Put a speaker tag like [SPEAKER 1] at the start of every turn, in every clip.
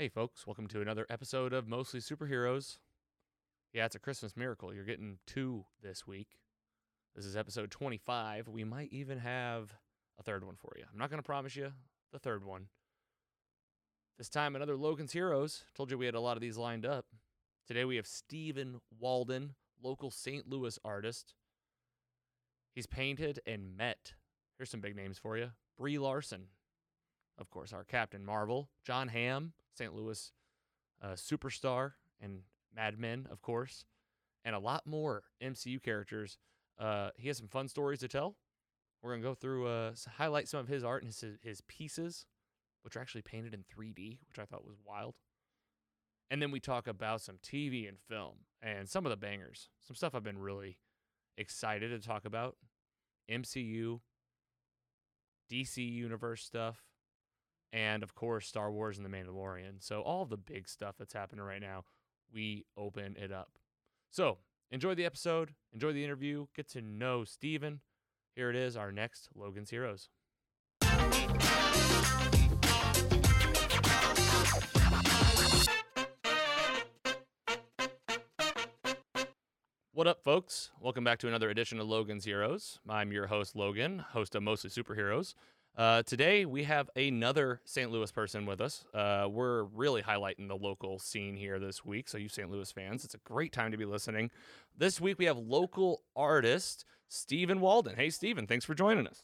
[SPEAKER 1] Hey, folks, welcome to another episode of Mostly Superheroes. Yeah, it's a Christmas miracle. You're getting two this week. This is episode 25. We might even have a third one for you. I'm not going to promise you the third one. This time, another Logan's Heroes. Told you we had a lot of these lined up. Today, we have Stephen Walden, local St. Louis artist. He's painted and met. Here's some big names for you Brie Larson, of course, our Captain Marvel, Jon Hamm, St. Louis uh, superstar, and Mad Men, of course, and a lot more MCU characters. Uh, he has some fun stories to tell. We're gonna go through, uh, highlight some of his art and his his pieces, which are actually painted in 3D, which I thought was wild. And then we talk about some TV and film and some of the bangers, some stuff I've been really excited to talk about. MCU, DC Universe stuff, and of course Star Wars and The Mandalorian. So all the big stuff that's happening right now, we open it up. So enjoy the episode, enjoy the interview, get to know Steven. Here it is, our next Logan's Heroes. What up, folks? Welcome back to another edition of Logan's Heroes. I'm your host, Logan, host of Mostly Superheroes. Uh, today, we have another St. Louis person with us. Uh, we're really highlighting the local scene here this week. So, you St. Louis fans, it's a great time to be listening. This week, we have local artist Stephen Walden. Hey, Stephen, thanks for joining us.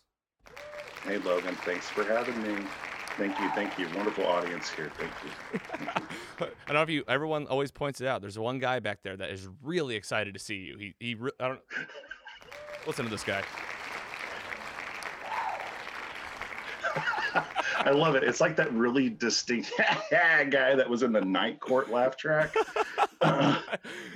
[SPEAKER 2] Hey, Logan. Thanks for having me. Thank you. Thank you. Wonderful audience here. Thank you.
[SPEAKER 1] I don't know if you. Everyone always points it out. There's one guy back there that is really excited to see you. He he. I don't. Listen to this guy.
[SPEAKER 2] I love it. It's like that really distinct guy that was in the night court laugh track. Uh,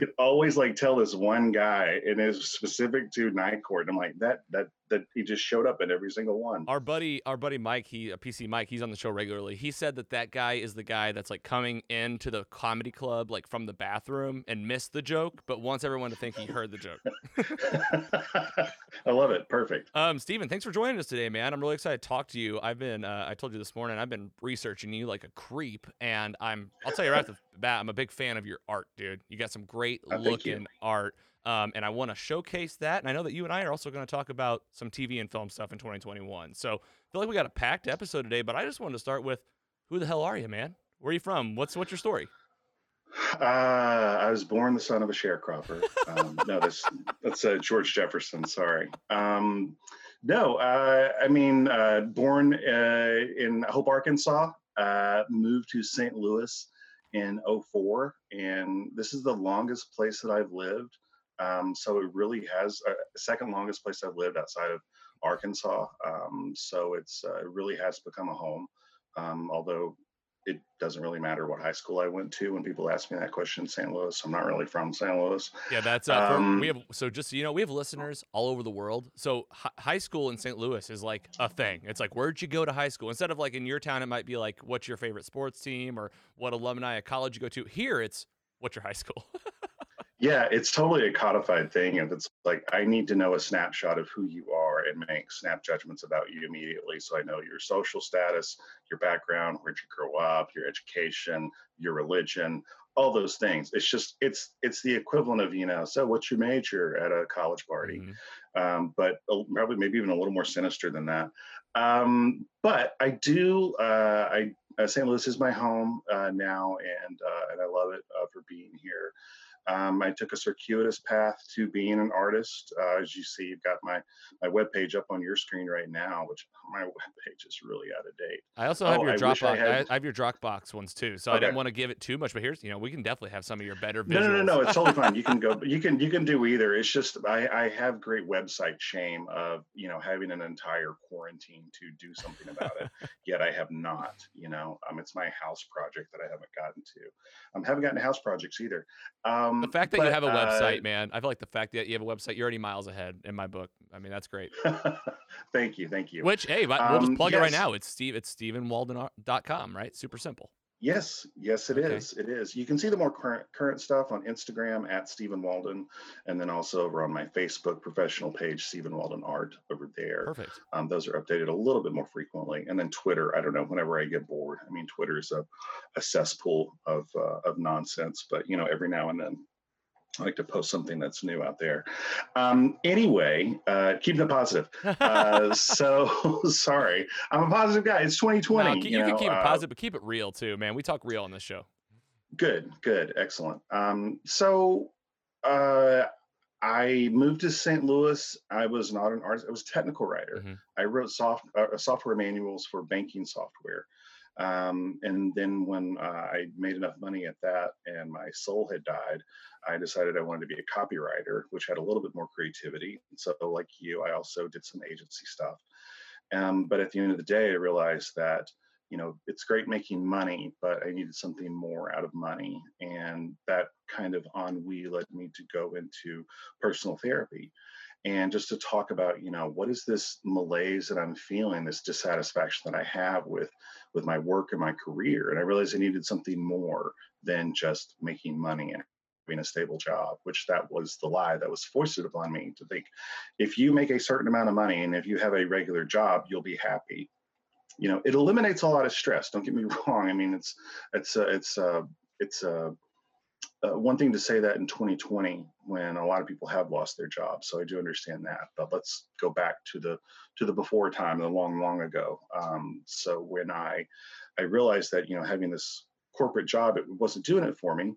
[SPEAKER 2] you always like tell this one guy, and it's specific to night court. I'm like that. That that he just showed up in every single one.
[SPEAKER 1] Our buddy, our buddy Mike, he a PC Mike, he's on the show regularly. He said that that guy is the guy that's like coming into the comedy club like from the bathroom and missed the joke, but wants everyone to think he heard the joke.
[SPEAKER 2] I love it. Perfect.
[SPEAKER 1] Um, Steven, thanks for joining us today, man. I'm really excited to talk to you. I've been, uh, I told you this morning, I've been researching you like a creep, and I'm, I'll tell you right off the bat, I'm a big fan of your art, dude. You got some great
[SPEAKER 2] Oh,
[SPEAKER 1] looking art, um, and I want to showcase that. And I know that you and I are also going to talk about some TV and film stuff in 2021. So I feel like we got a packed episode today, but I just wanted to start with, who the hell are you, man? Where are you from? What's what's your story?
[SPEAKER 2] Uh, I was born the son of a sharecropper. Um, no, that's that's uh, George Jefferson. Sorry. Um, no, uh, I mean, uh, born uh, in Hope, Arkansas. Uh, moved to St. Louis in 04, and this is the longest place that I've lived. Um, so it really has uh, second longest place I've lived outside of Arkansas. Um, so it's uh, it really has become a home. Um, although it doesn't really matter what high school I went to when people ask me that question. St. Louis. I'm not really from St. Louis.
[SPEAKER 1] Yeah, that's uh,
[SPEAKER 2] Um,
[SPEAKER 1] we have. So just so you know, we have listeners all over the world. So hi- high school in St. Louis is like a thing. It's like where'd you go to high school? Instead of like in your town, it might be like what's your favorite sports team or what alumni at college you go to. Here, it's what's your high school.
[SPEAKER 2] Yeah, it's totally a codified thing. And it's like I need to know a snapshot of who you are and make snap judgments about you immediately. So I know your social status, your background, where'd you grow up, your education, your religion, all those things. It's just it's it's the equivalent of you know. So what's your major at a college party?
[SPEAKER 1] Mhm.
[SPEAKER 2] um, but probably maybe even a little more sinister than that. Um, but I do. Uh, I uh, St. Louis is my home uh, now, and uh, and I love it uh, for being here. Um, I took a circuitous path to being an artist. Uh, as you see, you've got my my webpage up on your screen right now, which my webpage is really out of date.
[SPEAKER 1] I also have
[SPEAKER 2] Oh,
[SPEAKER 1] your Dropbox. I,
[SPEAKER 2] had-
[SPEAKER 1] I have your Dropbox ones too. So I didn't want to give it too much, but here's you know we can definitely have some of your better visuals.
[SPEAKER 2] No, no, no, no. It's totally fine. You can go. You can you can do either. It's just I I have great website shame of you know having an entire quarantine to do something about it. Yet I have not. You know, um, it's my house project that I haven't gotten to. I um, haven't gotten to house projects either. Um,
[SPEAKER 1] The fact that you have a
[SPEAKER 2] uh,
[SPEAKER 1] website, man, I feel like the fact that you have a website, you're already miles ahead in my book. I mean, that's great.
[SPEAKER 2] thank you, thank you.
[SPEAKER 1] Which, hey, we'll just
[SPEAKER 2] Um,
[SPEAKER 1] plug it right now. It's Steve. It's StephenWalden.com, right? Super simple.
[SPEAKER 2] Yes, yes, it
[SPEAKER 1] Okay.
[SPEAKER 2] is. It is. You can see the more current current stuff on Instagram at Stephen Walden, and then also over on my Facebook professional page, Stephen Walden Art, over there.
[SPEAKER 1] Perfect.
[SPEAKER 2] Um, those are updated a little bit more frequently, and then Twitter. I don't know. Whenever I get bored, I mean, Twitter is a, a cesspool of uh, of nonsense. But you know, every now and then, I like to post something that's new out there. Um, anyway, uh, keeping it positive. Uh, so sorry, I'm a positive guy. It's 2020.
[SPEAKER 1] No, you,
[SPEAKER 2] you
[SPEAKER 1] can
[SPEAKER 2] know,
[SPEAKER 1] keep it
[SPEAKER 2] uh,
[SPEAKER 1] positive, but keep it real too, man. We talk real on this show.
[SPEAKER 2] Good, good, excellent. Um, so uh, I moved to St. Louis. I was not an artist. I was a technical writer.
[SPEAKER 1] Mhm.
[SPEAKER 2] I wrote soft uh, software manuals for banking software. Um, and then when uh, I made enough money at that and my soul had died, I decided I wanted to be a copywriter, which had a little bit more creativity. So, like you, I also did some agency stuff. Um, but at the end of the day, I realized that you know it's great making money, but I needed something more out of money, and that kind of ennui led me to go into personal therapy and just to talk about you know what is this malaise that i'm feeling this dissatisfaction that i have with with my work and my career and i realized i needed something more than just making money and having a stable job which that was the lie that was foisted upon me to think if you make a certain amount of money and if you have a regular job you'll be happy. You know it eliminates a lot of stress don't get me wrong i mean it's it's uh, it's uh, it's uh, uh, one thing to say that in 2020 when a lot of people have lost their jobs so i do understand that but let's go back to the to the before time the long long ago. Um, so when i i realized that you know having this corporate job it wasn't doing it for me.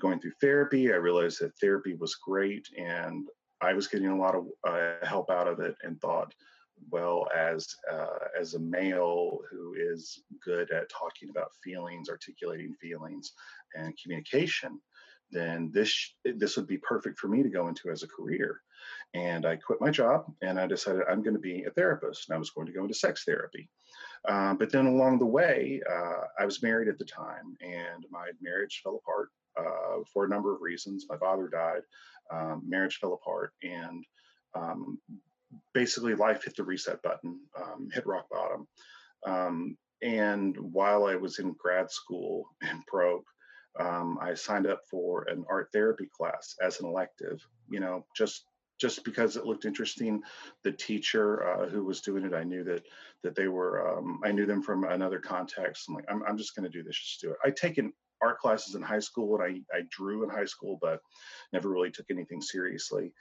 [SPEAKER 2] Going through therapy i realized that therapy was great and i was getting a lot of uh, help out of it and thought well as uh, as a male who is good at talking about feelings articulating feelings and communication then this this would be perfect for me to go into as a career. And i quit my job and i decided i'm going to be a therapist and i was going to go into sex therapy. Um, but then along the way uh, i was married at the time and my marriage fell apart uh, for a number of reasons. My father died um, marriage fell apart and um, basically life hit the reset button um, hit rock bottom. Um, and while i was in grad school and broke um, I signed up for an art therapy class as an elective, you know, just just because it looked interesting. The teacher uh, who was doing it, I knew that that they were, um, I knew them from another context. I'm like, I'm, I'm just going to do this, just do it. I'd taken art classes in high school and I, I drew in high school, but never really took anything seriously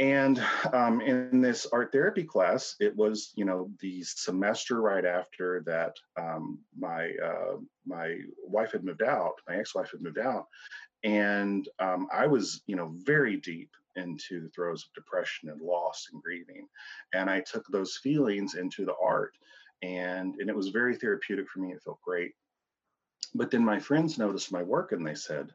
[SPEAKER 2] and um, in this art therapy class it was you know the semester right after that um, my uh, my wife had moved out my ex-wife had moved out. And um, i was you know very deep into the throes of depression and loss and grieving. And i took those feelings into the art and and it was very therapeutic for me. It felt great. But then my friends noticed my work and they said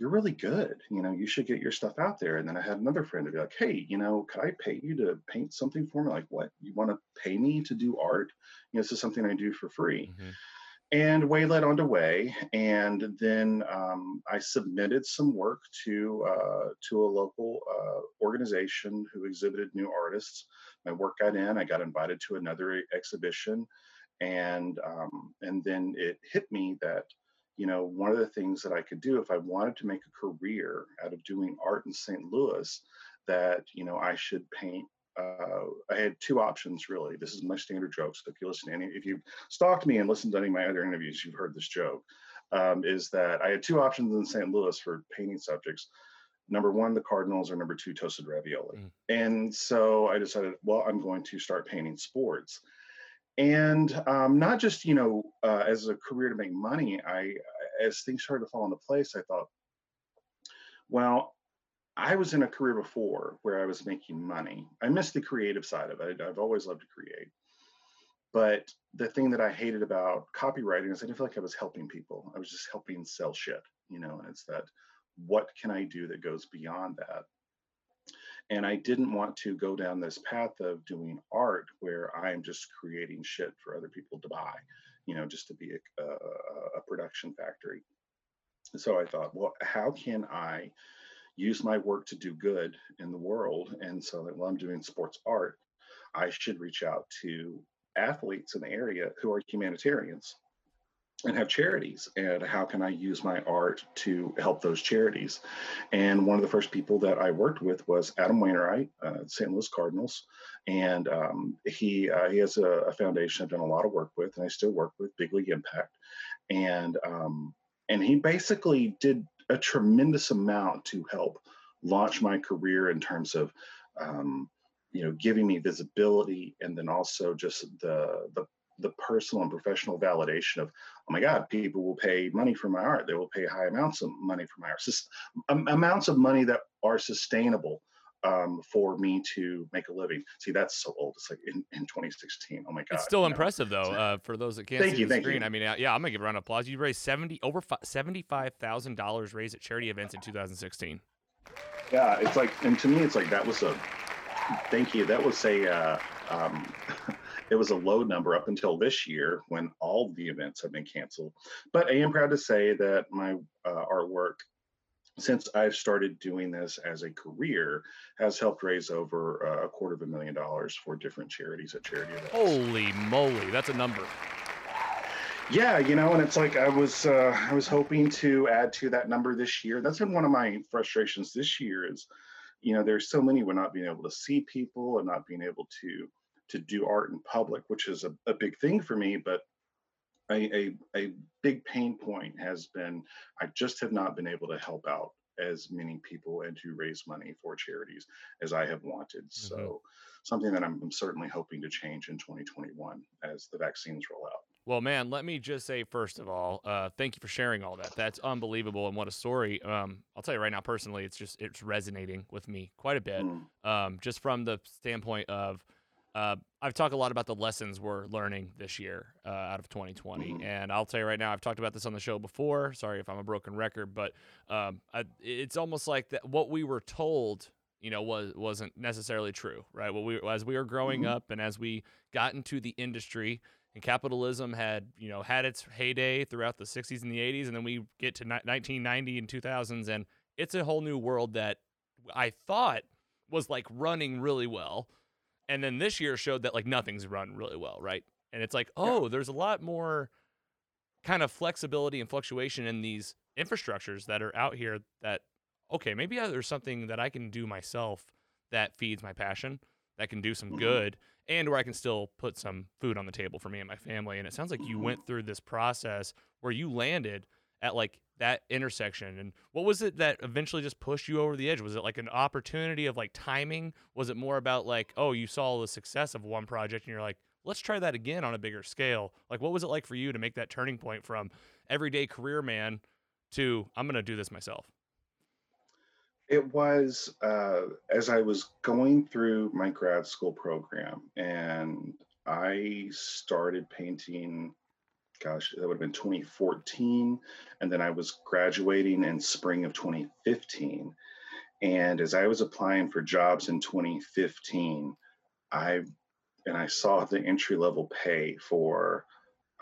[SPEAKER 2] you're really good. You know, you should get your stuff out there. And then I had another friend to be like, hey, you know, could I pay you to paint something for me? Like, what? You want to pay me to do art? You know, this is something I do for free.
[SPEAKER 1] Mhm.
[SPEAKER 2] And way led on to way. And then um, I submitted some work to uh, to a local uh, organization who exhibited new artists. My work got in. I got invited to another exhibition, and um, and then it hit me that you know, one of the things that I could do if I wanted to make a career out of doing art in St. Louis, that, you know, I should paint. Uh, I had two options really. This is my standard joke. So if you listen to any, if you've stalked me and listened to any of my other interviews, you've heard this joke. Um, is that I had two options in St. Louis for painting subjects. Number one, the Cardinals, or number two, toasted ravioli.
[SPEAKER 1] Mm.
[SPEAKER 2] And so I decided, well, I'm going to start painting sports and um, not just you know uh, as a career to make money i as things started to fall into place i thought well i was in a career before where i was making money. I missed the creative side of it. I've always loved to create. But the thing that i hated about copywriting is i didn't feel like i was helping people. I was just helping sell shit you know and it's that what can i do that goes beyond that and I didn't want to go down this path of doing art where I'm just creating shit for other people to buy, you know, just to be a, a, a production factory. So I thought, well, how can I use my work to do good in the world? And so that while I'm doing sports art, I should reach out to athletes in the area who are humanitarians and have charities and how can i use my art to help those charities? And one of the first people that i worked with was adam wainwright uh, st louis cardinals. And um, he uh, he has a, a, foundation i've done a lot of work with and i still work with big league impact. And um, and he basically did a tremendous amount to help launch my career in terms of um, you know giving me visibility and then also just the the the personal and professional validation of, oh my God, people will pay money for my art. They will pay high amounts of money for my art. Um, amounts of money that are sustainable um, for me to make a living. See, that's so old. It's like in, in 2016. Oh my God.
[SPEAKER 1] It's still impressive know? though. Uh, for those that can't
[SPEAKER 2] thank
[SPEAKER 1] see
[SPEAKER 2] you,
[SPEAKER 1] the screen.
[SPEAKER 2] You.
[SPEAKER 1] I mean, yeah, I'm gonna give a round of applause. You raised 70 over $75,000 raised at charity events in 2016.
[SPEAKER 2] Yeah, it's like, and to me, it's like that was a. Thank you. That was a. Uh, um, it was a low number up until this year when all the events have been canceled. But I am proud to say that my uh, artwork, since I've started doing this as a career, has helped raise over uh, a quarter of a million dollars for different charities at charity events.
[SPEAKER 1] Holy moly, that's a number.
[SPEAKER 2] Yeah, you know, and it's like I was uh, I was hoping to add to that number this year. That's been one of my frustrations this year is, you know, there's so many we're not being able to see people and not being able to to do art in public, which is a, a big thing for me. But a, a, a big pain point has been I just have not been able to help out as many people and to raise money for charities as I have wanted. Mm-hmm. So, something that I'm, certainly hoping to change in 2021 as the vaccines roll out.
[SPEAKER 1] Well, man, let me just say first of all, uh, thank you for sharing all that. That's unbelievable, and what a story. Um, I'll tell you right now, personally, it's just it's resonating with me quite a bit. Mm. Um, just from the standpoint of uh, I've talked a lot about the lessons we're learning this year uh, out of 2020, mm-hmm. and I'll tell you right now, I've talked about this on the show before. Sorry if I'm a broken record, but um, I, it's almost like that what we were told, you know, was wasn't necessarily true, right? What we as we were growing mm-hmm. up and as we got into the industry, and capitalism had you know had its heyday throughout the 60s and the 80s, and then we get to ni- 1990 and 2000s, and it's a whole new world that I thought was like running really well and then this year showed that like nothing's run really well, right? And it's like, oh, yeah. there's a lot more kind of flexibility and fluctuation in these infrastructures that are out here that okay, maybe there's something that I can do myself that feeds my passion, that can do some mm-hmm. good, and where I can still put some food on the table for me and my family. And it sounds like you mm-hmm. went through this process where you landed at like that intersection and what was it that eventually just pushed you over the edge? Was it like an opportunity of like timing? Was it more about like oh you saw the success of one project and you're like let's try that again on a bigger scale. Like what was it like for you to make that turning point from everyday career man to i'm going to do this myself
[SPEAKER 2] it was uh, as i was going through my grad school program and i started painting gosh, that would have been 2014. And then I was graduating in spring of 2015. And as I was applying for jobs in 2015, I and I saw the entry level pay for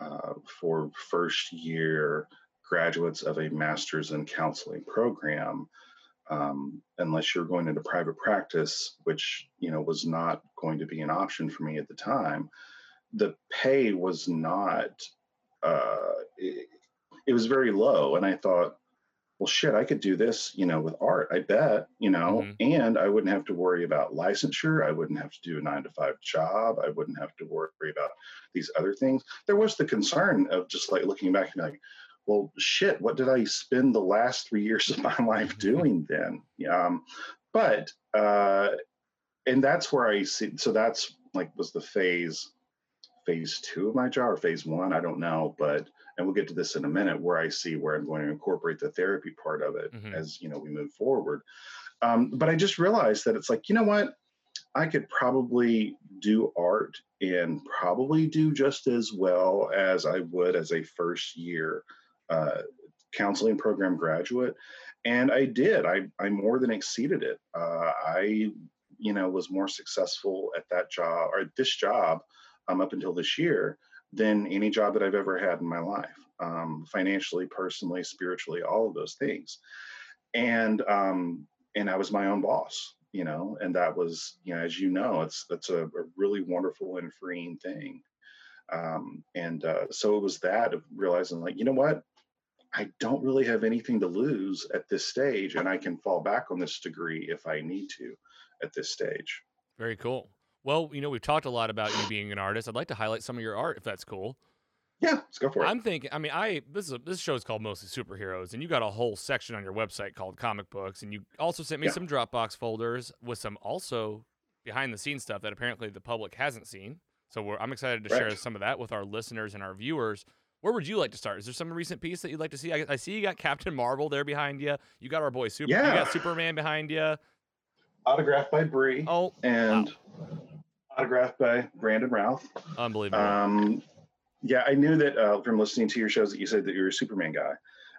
[SPEAKER 2] uh, for first year graduates of a master's in counseling program. Um, unless you're going into private practice, which you know was not going to be an option for me at the time, the pay was not uh, it, it was very low. And I thought, well, shit, I could do this, you know, with art, I bet, you know, mm-hmm. and I wouldn't have to worry about licensure. I wouldn't have to do a nine to five job. I wouldn't have to worry about these other things. There was the concern of just like looking back and like, well, shit, what did I spend the last three years of my life mm-hmm. doing then? Um, but, uh, and that's where I see, so that's like was the phase phase two of my job or phase one, I don't know, but and we'll get to this in a minute where I see where I'm going to incorporate the therapy part of it mm-hmm. as you know we move forward. Um, but I just realized that it's like you know what, I could probably do art and probably do just as well as I would as a first year uh, counseling program graduate, and I did. I I more than exceeded it. Uh, I you know was more successful at that job or this job um, up until this year than any job that I've ever had in my life, um, financially, personally, spiritually, all of those things. And um, and I was my own boss, you know, and that was, you know, as you know, it's that's a, a really wonderful and freeing thing. Um, and uh, so it was that of realizing, like, you know what? I don't really have anything to lose at this stage, and I can fall back on this degree if I need to at this stage.
[SPEAKER 1] Very cool. Well, you know, we've talked a lot about you being an artist. I'd like to highlight some of your art, if that's cool.
[SPEAKER 2] Yeah, let's go for it.
[SPEAKER 1] I'm thinking. I mean, I this is a, this show is called mostly superheroes, and you got a whole section on your website called comic books, and you also sent me
[SPEAKER 2] Yeah.
[SPEAKER 1] some Dropbox folders with some also behind the scenes stuff that apparently the public hasn't seen. So we're, I'm excited to share some of that with our listeners and our viewers. Where would you like to start? Is there some recent piece that you'd like to see? I, I see you got Captain Marvel there behind you. You got our boy Super. You
[SPEAKER 2] Yeah.
[SPEAKER 1] got Superman behind you.
[SPEAKER 2] Autographed by Brie
[SPEAKER 1] Oh,
[SPEAKER 2] and autographed by Brandon Routh.
[SPEAKER 1] unbelievable.
[SPEAKER 2] Um, yeah, I knew that uh, from listening to your shows that you said that you're a Superman guy,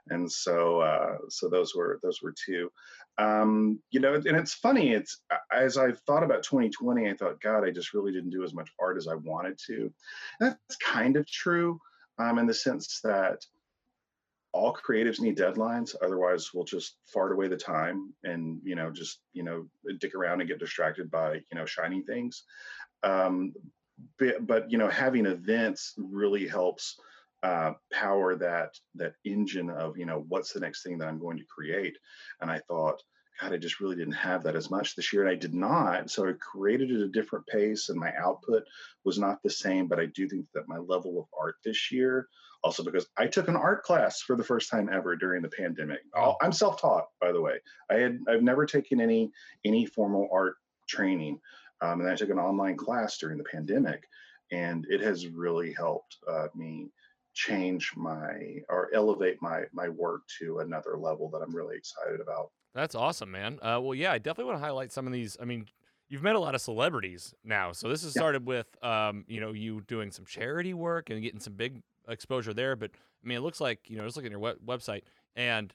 [SPEAKER 2] and so uh, so those were those were two. Um, you know, and it's funny. It's as I've thought about 2020, I thought, God, I just really didn't do as much art as I wanted to. And that's kind of true, um, in the sense that all creatives need deadlines otherwise we'll just fart away the time and you know just you know dick around and get distracted by you know shiny things um, but, but you know having events really helps uh, power that that engine of you know what's the next thing that i'm going to create? And i thought god i just really didn't have that as much this year and i did not. So i created at a different pace and my output was not the same but i do think that my level of art this year also because i took an art class for the first time ever during the pandemic.
[SPEAKER 1] Oh.
[SPEAKER 2] i'm self-taught by the way. I had i've never taken any any formal art training um, and I took an online class during the pandemic, and it has really helped uh, me change my or elevate my my work to another level that I'm really excited about.
[SPEAKER 1] That's awesome, man. Uh, well, yeah, I definitely want to highlight some of these. I mean, you've met a lot of celebrities now, so this has
[SPEAKER 2] Yeah.
[SPEAKER 1] started with, um, you know, you doing some charity work and getting some big exposure there. But I mean, it looks like you know, just looking at your web- website, and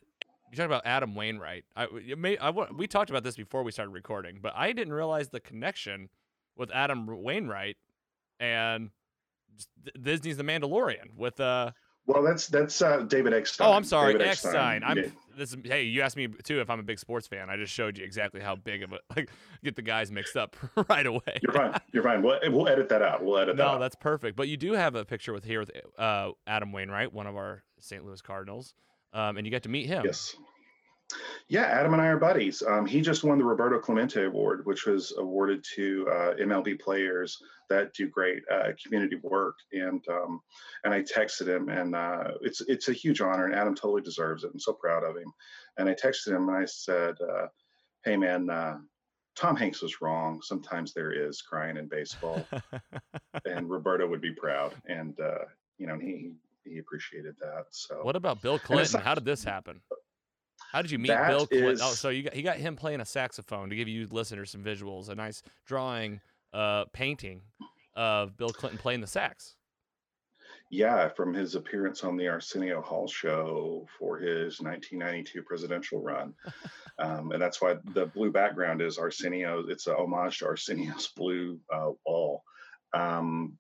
[SPEAKER 1] you talk about Adam Wainwright. I, may, I we talked about this before we started recording, but I didn't realize the connection with Adam Wainwright and Disney's The Mandalorian with uh
[SPEAKER 2] Well, that's that's uh, David Eckstein.
[SPEAKER 1] Oh, I'm sorry,
[SPEAKER 2] David
[SPEAKER 1] Eckstein. I'm
[SPEAKER 2] Yeah.
[SPEAKER 1] this. is- Hey, you asked me too if I'm a big sports fan. I just showed you exactly how big of a like get the guys mixed up right away.
[SPEAKER 2] You're fine. You're fine. We'll, we'll edit that out. We'll edit that
[SPEAKER 1] no,
[SPEAKER 2] out.
[SPEAKER 1] that's perfect. But you do have a picture with here with uh, Adam Wainwright, one of our St. Louis Cardinals, um, and you got to meet him.
[SPEAKER 2] Yes. Yeah, Adam and I are buddies. Um, he just won the Roberto Clemente Award, which was awarded to uh, MLB players that do great uh, community work. And um, and I texted him, and uh, it's it's a huge honor, and Adam totally deserves it. I'm so proud of him. And I texted him, and I said, uh, "Hey, man." Uh, Tom Hanks was wrong. Sometimes there is crying in baseball, and Roberto would be proud. And uh, you know, he he appreciated that. So
[SPEAKER 1] what about Bill Clinton? How did this happen? How did you meet Bill Clinton? Oh, so you got he got him playing a saxophone to give you listeners some visuals, a nice drawing, uh, painting of Bill Clinton playing the sax.
[SPEAKER 2] Yeah, from his appearance on the Arsenio Hall show for his 1992 presidential run. um, and that's why the blue background is Arsenio. It's a homage to Arsenio's blue uh, wall. Um,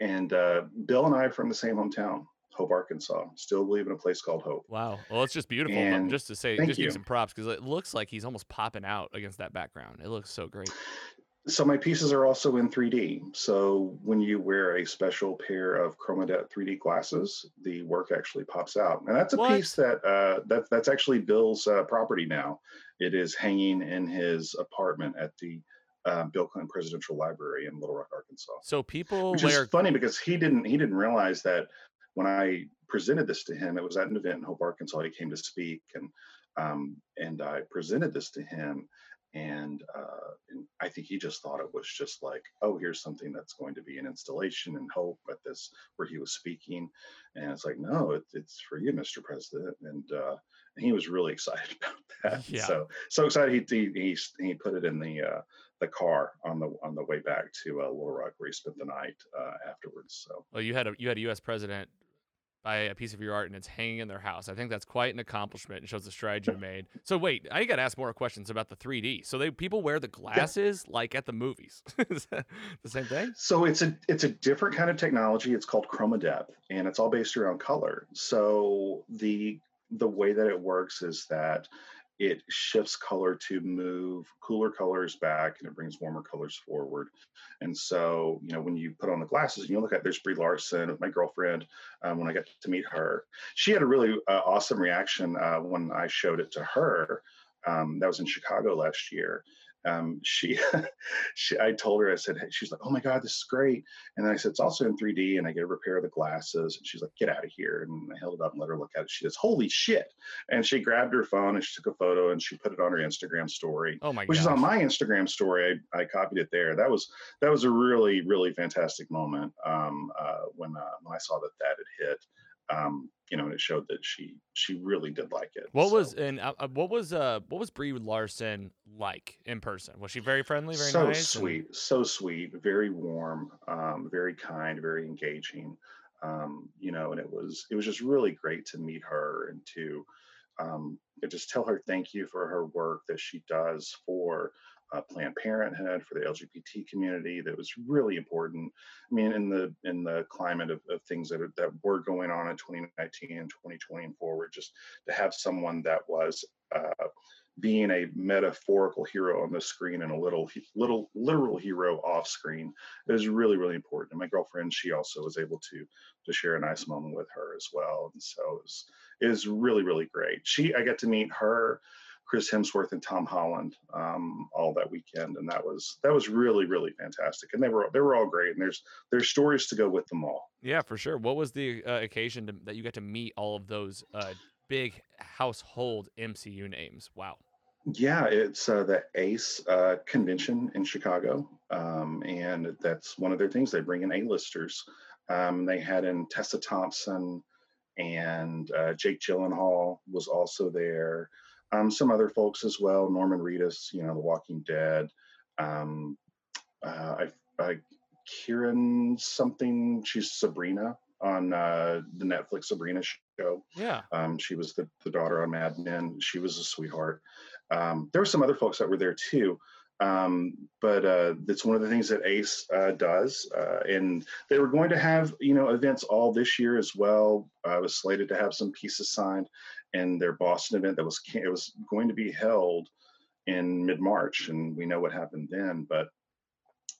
[SPEAKER 2] and uh, Bill and I are from the same hometown, Hope, Arkansas. Still believe in a place called Hope.
[SPEAKER 1] Wow. Well, it's just beautiful.
[SPEAKER 2] And
[SPEAKER 1] just to say, just give some props because it looks like he's almost popping out against that background. It looks so great.
[SPEAKER 2] So my pieces are also in 3D. So when you wear a special pair of ChromaDepth 3D glasses, the work actually pops out, and that's a
[SPEAKER 1] What?
[SPEAKER 2] piece that uh, that's that's actually Bill's uh, property now. It is hanging in his apartment at the uh, Bill Clinton Presidential Library in Little Rock, Arkansas.
[SPEAKER 1] So people
[SPEAKER 2] Which
[SPEAKER 1] wear
[SPEAKER 2] is funny because he didn't he didn't realize that when I presented this to him, it was at an event in Hope, Arkansas. He came to speak, and um, and I presented this to him, and, uh, and I think he just thought it was just like, oh, here's something that's going to be an installation in Hope at this where he was speaking, and it's like, no, it, it's for you, Mr. President, and uh, and he was really excited about that.
[SPEAKER 1] Yeah.
[SPEAKER 2] So so excited he he he, he put it in the uh, the car on the on the way back to uh, Little Rock where he spent the night uh, afterwards. So
[SPEAKER 1] well, you had a you had a U.S. president buy a piece of your art and it's hanging in their house. I think that's quite an accomplishment and shows the strides you made. So wait, I got to ask more questions about the 3D. So they people wear the glasses like at the movies. Is that the same thing?
[SPEAKER 2] so it's a it's a different kind of technology. It's called chroma depth, and it's all based around color. So the the way that it works is that it shifts color to move cooler colors back and it brings warmer colors forward. And so, you know, when you put on the glasses and you look at there's Brie Larson, my girlfriend, um, when I got to meet her, she had a really uh, awesome reaction uh, when I showed it to her. Um, that was in Chicago last year um, she, she, I told her, I said, hey, she's like, oh my God, this is great. And then I said, it's also in 3D and I get a repair of the glasses. And she's like, get out of here. And I held it up and let her look at it. She says, holy shit. And she grabbed her phone and she took a photo and she put it on her Instagram story.
[SPEAKER 1] Oh my
[SPEAKER 2] Which
[SPEAKER 1] gosh.
[SPEAKER 2] is on my Instagram story. I, I copied it there. That was, that was a really, really fantastic moment um, uh, when, uh, when I saw that that had hit. Um, you know, and it showed that she she really did like it.
[SPEAKER 1] What
[SPEAKER 2] So-
[SPEAKER 1] was and uh, uh, what was uh what was Brie Larson like in person? Was she very friendly, very
[SPEAKER 2] so
[SPEAKER 1] nice? and-
[SPEAKER 2] sweet, so sweet, very warm, um, very kind, very engaging. Um, you know, and it was it was just really great to meet her and to um, and just tell her thank you for her work that she does for uh, Planned Parenthood, for the LGBT community. That was really important. I mean, in the in the climate of, of things that are, that were going on in 2019 and 2020 and forward, just to have someone that was uh, being a metaphorical hero on the screen and a little little literal hero off screen is really really important. And my girlfriend, she also was able to to share a nice moment with her as well, and so it was, it was really really great. She I got to meet her. Chris Hemsworth and Tom Holland um, all that weekend, and that was that was really really fantastic. And they were they were all great, and there's there's stories to go with them all.
[SPEAKER 1] Yeah, for sure. What was the uh, occasion to, that you got to meet all of those uh, big household MCU names? Wow.
[SPEAKER 2] Yeah, it's uh, the ACE uh, convention in Chicago, um, and that's one of their things. They bring in A-listers. Um, they had in Tessa Thompson, and uh, Jake Gyllenhaal was also there. Um, some other folks as well. Norman Reedus, you know, The Walking Dead. Um, uh, I, I, Kieran something. She's Sabrina on uh, the Netflix Sabrina show.
[SPEAKER 1] Yeah.
[SPEAKER 2] Um, she was the, the daughter on Mad Men. She was a sweetheart. Um, there were some other folks that were there too. Um, but uh, one of the things that Ace uh, does. Uh, and they were going to have, you know, events all this year as well. I was slated to have some pieces signed in their Boston event that was it was going to be held in mid March, and we know what happened then. But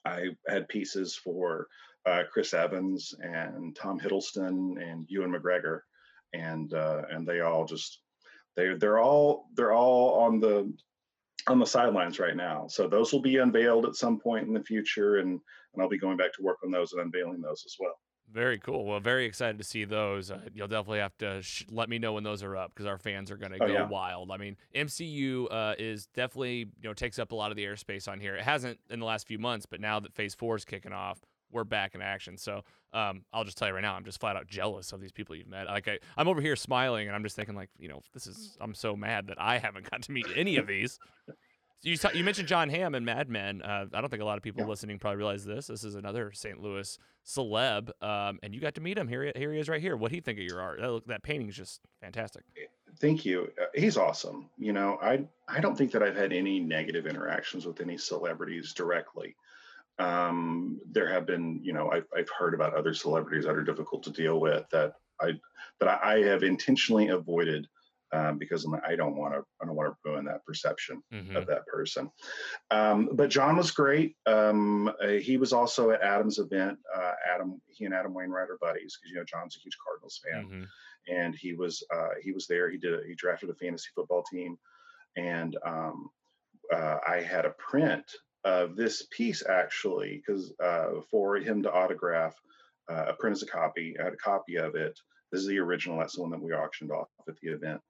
[SPEAKER 2] I had pieces for uh, Chris Evans and Tom Hiddleston and Ewan McGregor, and uh, and they all just they they're all they're all on the on the sidelines right now. So those will be unveiled at some point in the future, and and I'll be going back to work on those and unveiling those as well.
[SPEAKER 1] Very cool. Well, very excited to see those. Uh, you'll definitely have to sh- let me know when those are up because our fans are going to
[SPEAKER 2] Oh,
[SPEAKER 1] go
[SPEAKER 2] yeah.
[SPEAKER 1] wild. I mean, MCU uh, is definitely you know takes up a lot of the airspace on here. It hasn't in the last few months, but now that Phase Four is kicking off, we're back in action. So um, I'll just tell you right now, I'm just flat out jealous of these people you've met. Like I, I'm over here smiling, and I'm just thinking like, you know, this is I'm so mad that I haven't got to meet any of these. You, ta- you mentioned Jon Hamm and Mad Men. Uh, I don't think a lot of people
[SPEAKER 2] Yeah.
[SPEAKER 1] listening probably realize this. This is another St. Louis celeb, um, and you got to meet him. Here, he- here he is, right here. What do you think of your art? That, look, that painting is just fantastic.
[SPEAKER 2] Thank you. Uh, He's awesome. You know, I I don't think that I've had any negative interactions with any celebrities directly. Um, there have been, you know, I've I've heard about other celebrities that are difficult to deal with that I that I, I have intentionally avoided um, because I'm, like, I don't want to I don't want to ruin that perception
[SPEAKER 1] Mhm.
[SPEAKER 2] of that person. Um, but Jon was great. Um, uh, he was also at Adam's event. Uh, Adam, he and Adam Wainwright are buddies because you know Jon's a huge Cardinals fan
[SPEAKER 1] Mhm.
[SPEAKER 2] and he was uh, he was there. He did a, he drafted a fantasy football team, and um, uh, I had a print of this piece actually because uh, for him to autograph. Uh, a print as a copy. I had a copy of it. This is the original. That's the one that we auctioned off at the event.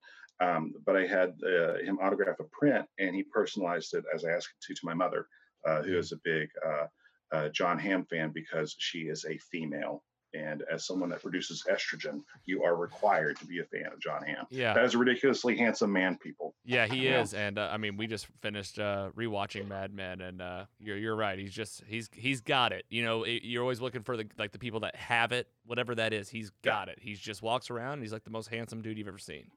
[SPEAKER 2] Um, but I had uh, him autograph a print, and he personalized it as I asked him to to my mother, uh, who is a big uh, uh, Jon Hamm fan because she is a female. And as someone that produces estrogen, you are required to be a fan of Jon Hamm.
[SPEAKER 1] Yeah,
[SPEAKER 2] That is a ridiculously handsome man, people.
[SPEAKER 1] yeah, he
[SPEAKER 2] Yeah.
[SPEAKER 1] is, and uh, I mean, we just finished uh, rewatching Mad Men, and uh, you're you're right. He's just he's he's got it. You know, it, you're always looking for the like the people that have it, whatever that is. He's got it. He just walks around. And he's like the most handsome dude you've ever seen.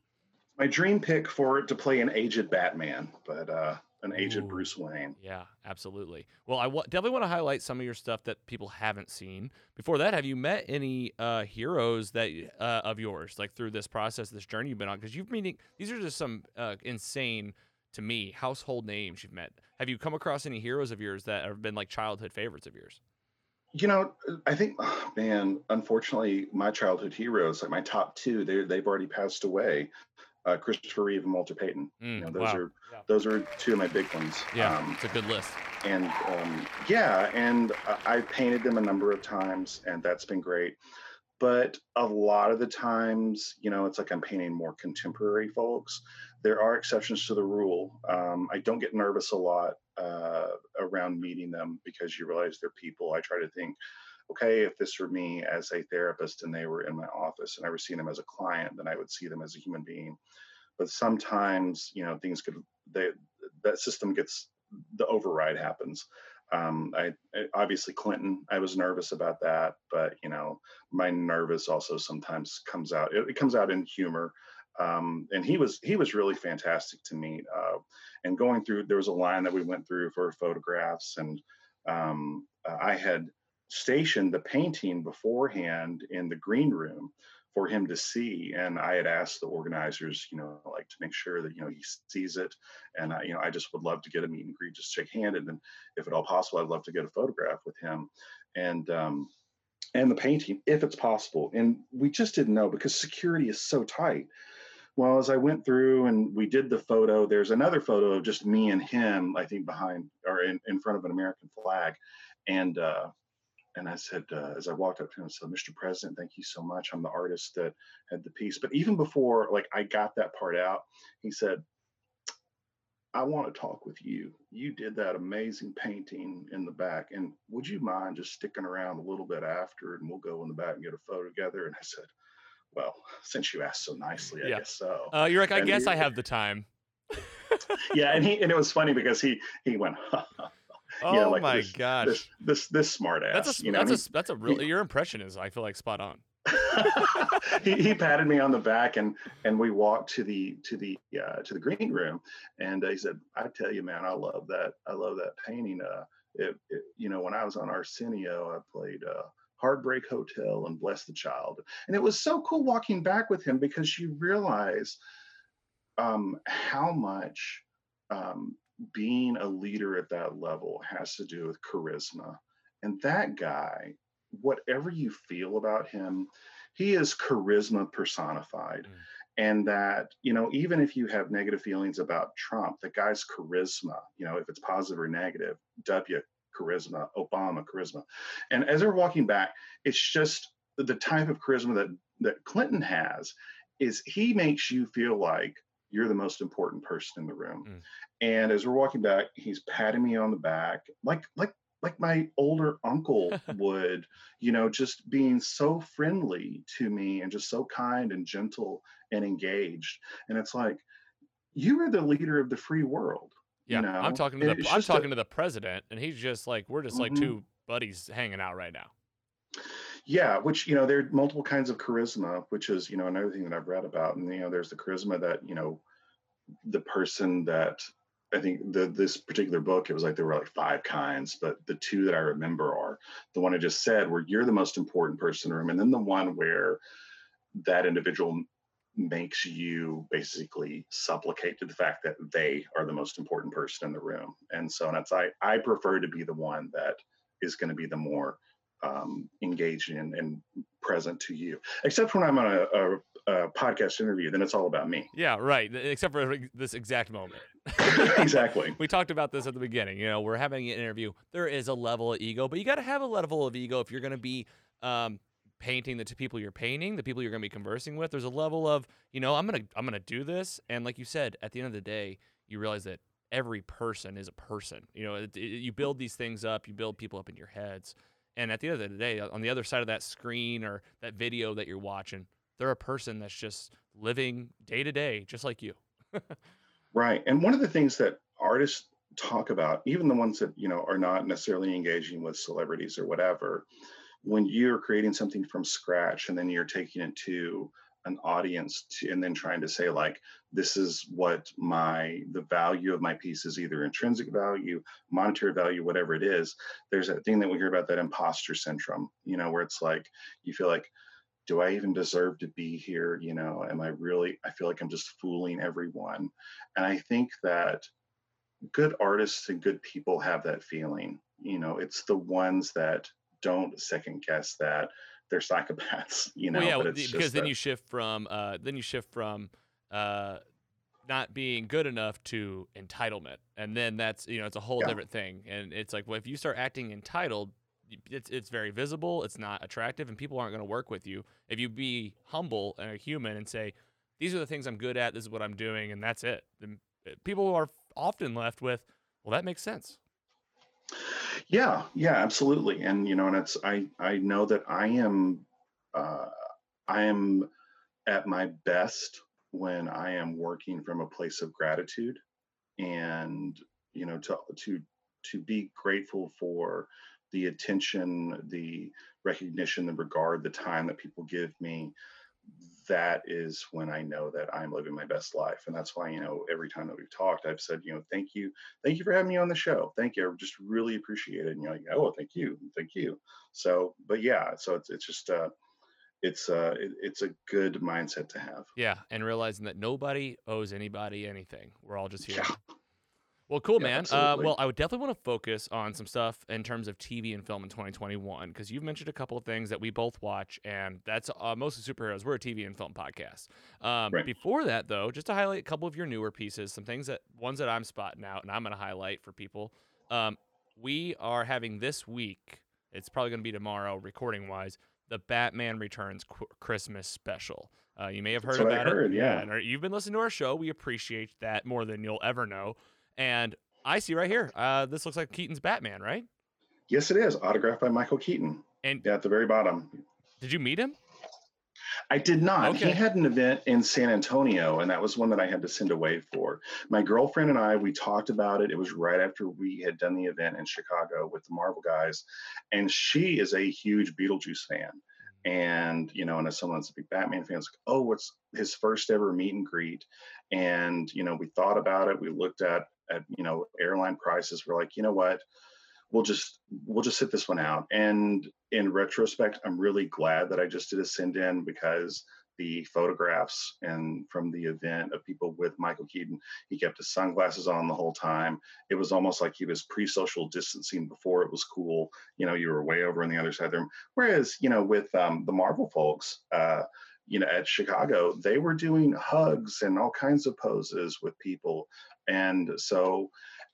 [SPEAKER 2] My dream pick for it to play an aged Batman, but uh, an aged
[SPEAKER 1] Ooh.
[SPEAKER 2] Bruce Wayne.
[SPEAKER 1] Yeah, absolutely. Well, I definitely want to highlight some of your stuff that people haven't seen. Before that, have you met any uh, heroes that uh, of yours, like through this process, this journey you've been on? Because you've meeting these are just some uh, insane to me household names you've met. Have you come across any heroes of yours that have been like childhood favorites of yours?
[SPEAKER 2] You know, I think, oh, man, unfortunately, my childhood heroes, like my top two, they they've already passed away. Uh, Christopher Reeve and Walter Payton.
[SPEAKER 1] Mm,
[SPEAKER 2] You know, those
[SPEAKER 1] wow.
[SPEAKER 2] are
[SPEAKER 1] Yeah.
[SPEAKER 2] those are two of my big ones.
[SPEAKER 1] Yeah,
[SPEAKER 2] Um,
[SPEAKER 1] it's a good list.
[SPEAKER 2] and um, yeah, and I- I painted them a number of times, and that's been great. But a lot of the times, you know, it's like I'm painting more contemporary folks. There are exceptions to the rule. Um, I don't get nervous a lot uh, around meeting them because you realize they're people. I try to think, okay, if this were me as a therapist and they were in my office and I were seeing them as a client, then I would see them as a human being. But sometimes, you know, things could they that system gets the override happens. Um, I, I obviously Clinton. I was nervous about that, but you know, my nervous also sometimes comes out. It, it comes out in humor. Um, and he was he was really fantastic to meet. Uh, and going through, there was a line that we went through for photographs, and um, I had stationed the painting beforehand in the green room for him to see. And i had asked the organizers you know like to make sure that you know he sees it. And I, you know i just would love to get a meet and greet just shake handed and then if at all possible i'd love to get a photograph with him. And um and the painting if it's possible. And we just didn't know because security is so tight. Well as i went through and we did the photo there's another photo of just me and him i think behind or in, in front of an american flag. And uh and I said, uh, as I walked up to him, I said, Mr. President, thank you so much. I'm the artist that had the piece. But even before, like, I got that part out, he said, I want to talk with you. You did that amazing painting in the back. And would you mind just sticking around a little bit after and we'll go in the back and get a photo together? And I said, Well, since you asked so nicely, I
[SPEAKER 1] Yeah.
[SPEAKER 2] guess so.
[SPEAKER 1] Uh, you're like, I
[SPEAKER 2] and
[SPEAKER 1] guess
[SPEAKER 2] you-
[SPEAKER 1] I have the time.
[SPEAKER 2] yeah, and he and it was funny because he he went,
[SPEAKER 1] Oh
[SPEAKER 2] Yeah, like
[SPEAKER 1] my
[SPEAKER 2] this-
[SPEAKER 1] gosh,
[SPEAKER 2] this this this smart ass.
[SPEAKER 1] that's a,
[SPEAKER 2] you know,
[SPEAKER 1] that's
[SPEAKER 2] and
[SPEAKER 1] a s- that's a real. Your impression is, I feel like, spot on.
[SPEAKER 2] he, he patted me on the back and and we walked to the to the uh, to the green room and he said i tell you man i love that i love that painting uh it, it, you know when i was on arsenio i played uh heartbreak hotel and bless the child and it was so cool walking back with him because you realize um how much um being a leader at that level has to do with charisma. And that guy whatever you feel about him he is charisma personified.
[SPEAKER 1] Mm.
[SPEAKER 2] and that you know even if you have negative feelings about trump the guy's charisma you know if it's positive or negative w charisma obama charisma. And as they're walking back it's just the type of charisma that that clinton has is he makes you feel like you're the most important person in the room
[SPEAKER 1] Mm.
[SPEAKER 2] and as we're walking back he's patting me on the back like like like my older uncle would you know, just being so friendly to me and just so kind and gentle and engaged. And it's like, you are the leader of the free world.
[SPEAKER 1] Yeah,
[SPEAKER 2] you
[SPEAKER 1] I'm
[SPEAKER 2] know?
[SPEAKER 1] talking to
[SPEAKER 2] And
[SPEAKER 1] the I'm
[SPEAKER 2] just a-
[SPEAKER 1] talking to the president, and he's just like, we're just like
[SPEAKER 2] Mhm.
[SPEAKER 1] two buddies hanging out right now.
[SPEAKER 2] Yeah, which, you know, there are multiple kinds of charisma, which is, you know, another thing that I've read about. And, you know, there's the charisma that, you know, the person that I think the this particular book, it was like there were like five kinds, but the two that I remember are the one I just said, where you're the most important person in the room, and then the one where that individual makes you basically supplicate to the fact that they are the most important person in the room. And so that's I I prefer to be the one that is going to be the more um, engaging and, and present to you. Except when I'm on a, a, a podcast interview, then it's all about me.
[SPEAKER 1] Yeah, right. Except for this exact moment.
[SPEAKER 2] exactly.
[SPEAKER 1] We talked about this at the beginning. You know, we're having an interview. There is a level of ego, but you got to have a level of ego if you're going to be um, painting the two people you're painting, the people you're going to be conversing with. There's a level of, you know, I'm gonna I'm gonna do this, and like you said, at the end of the day, you realize that every person is a person. You know, it, it- you build these things up, you build people up in your heads, and at the end of the day, on the other side of that screen or that video that you're watching, they're a person that's just living day to day, just like you.
[SPEAKER 2] Right. And one of the things that artists talk about, even the ones that, you know, are not necessarily engaging with celebrities or whatever, when you're creating something from scratch and then you're taking it to an audience to, and then trying to say like this is what my the value of my piece is either intrinsic value monetary value whatever it is there's that thing that we hear about that imposter syndrome you know where it's like you feel like do i even deserve to be here? You know am i really i feel like i'm just fooling everyone. And i think that good artists and good people have that feeling. You know it's the ones that don't second guess that they're psychopaths, you know.
[SPEAKER 1] Well, yeah, because then you shift from uh, then you shift from uh, not being good enough to entitlement, and then that's you know it's a whole yeah. different thing. And it's like, well, if you start acting entitled, it's it's very visible, it's not attractive, and people aren't going to work with you. If you be humble and a human and say, these are the things I'm good at, this is what I'm doing, and that's it. Then uh, people are often left with, well, that makes sense.
[SPEAKER 2] Yeah, yeah, absolutely. And you know, and it's I I know that I am uh, I am at my best when I am working from a place of gratitude, and you know, to to to be grateful for the attention, the recognition, the regard, the time that people give me that is when I know that I'm living my best life. And that's why, you know, every time that we've talked, I've said, you know, thank you. Thank you for having me on the show. Thank you. I just really appreciate it. And you're like, oh, thank you. Thank you. So, but yeah, so it's, it's just, uh, it's uh it, it's a good mindset to have.
[SPEAKER 1] Yeah, and realizing that nobody owes anybody anything. We're all just here. Yeah. Well, cool, yeah, man. Uh, well, I would definitely want to focus on some stuff in terms of TV and film in 2021 because you've mentioned a couple of things that we both watch, and that's uh, mostly superheroes. We're a TV and film podcast. Um, right. Before that, though, just to highlight a couple of your newer pieces, some things that ones that I'm spotting out, and I'm going to highlight for people. Um, we are having this week. It's probably going to be tomorrow, recording wise. The Batman Returns qu- Christmas special. Uh, you may have heard
[SPEAKER 2] That's
[SPEAKER 1] about
[SPEAKER 2] heard,
[SPEAKER 1] it.
[SPEAKER 2] Yeah,
[SPEAKER 1] yeah. You've been listening to our show. We appreciate that more than you'll ever know. And I see right here, uh, this looks like Keaton's Batman, right?
[SPEAKER 2] Yes, it is. Autographed by Michael Keaton.
[SPEAKER 1] And
[SPEAKER 2] yeah, at the very bottom.
[SPEAKER 1] Did you meet him?
[SPEAKER 2] I did not. Okay. He had an event in San Antonio, and that was one that I had to send away for. My girlfriend and I, we talked about it. It was right after we had done the event in Chicago with the Marvel guys, and she is a huge Beetlejuice fan. And you know, and as someone that's a big Batman fan, it's like, oh, what's his first ever meet and greet? And you know, we thought about it. We looked at at you know airline prices we're like you know what? We'll just we'll just sit this one out. And in retrospect i'm really glad that i just did a send in because the photographs and from the event of people with michael keaton he kept his sunglasses on the whole time. It was almost like he was pre-social distancing before it was cool. You know you were way over on the other side of the room. Whereas you know with um, the marvel folks uh, you know at chicago they were doing hugs and all kinds of poses with people. And so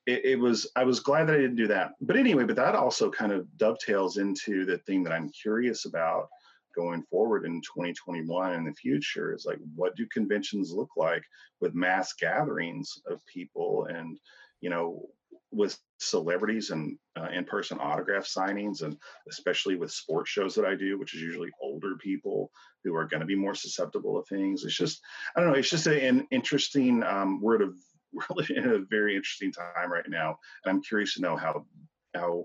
[SPEAKER 2] it, it, was i was glad that i didn't do that. But anyway but that also kind of dovetails into the thing that i'm curious about going forward in 2021 in the future is like what do conventions look like with mass gatherings of people? And you know with celebrities and uh, in-person autograph signings and especially with sports shows that i do which is usually older people who are going to be more susceptible to things it's just i don't know it's just a, an interesting um, we're at a really in a very interesting time right now, and I'm curious to know how how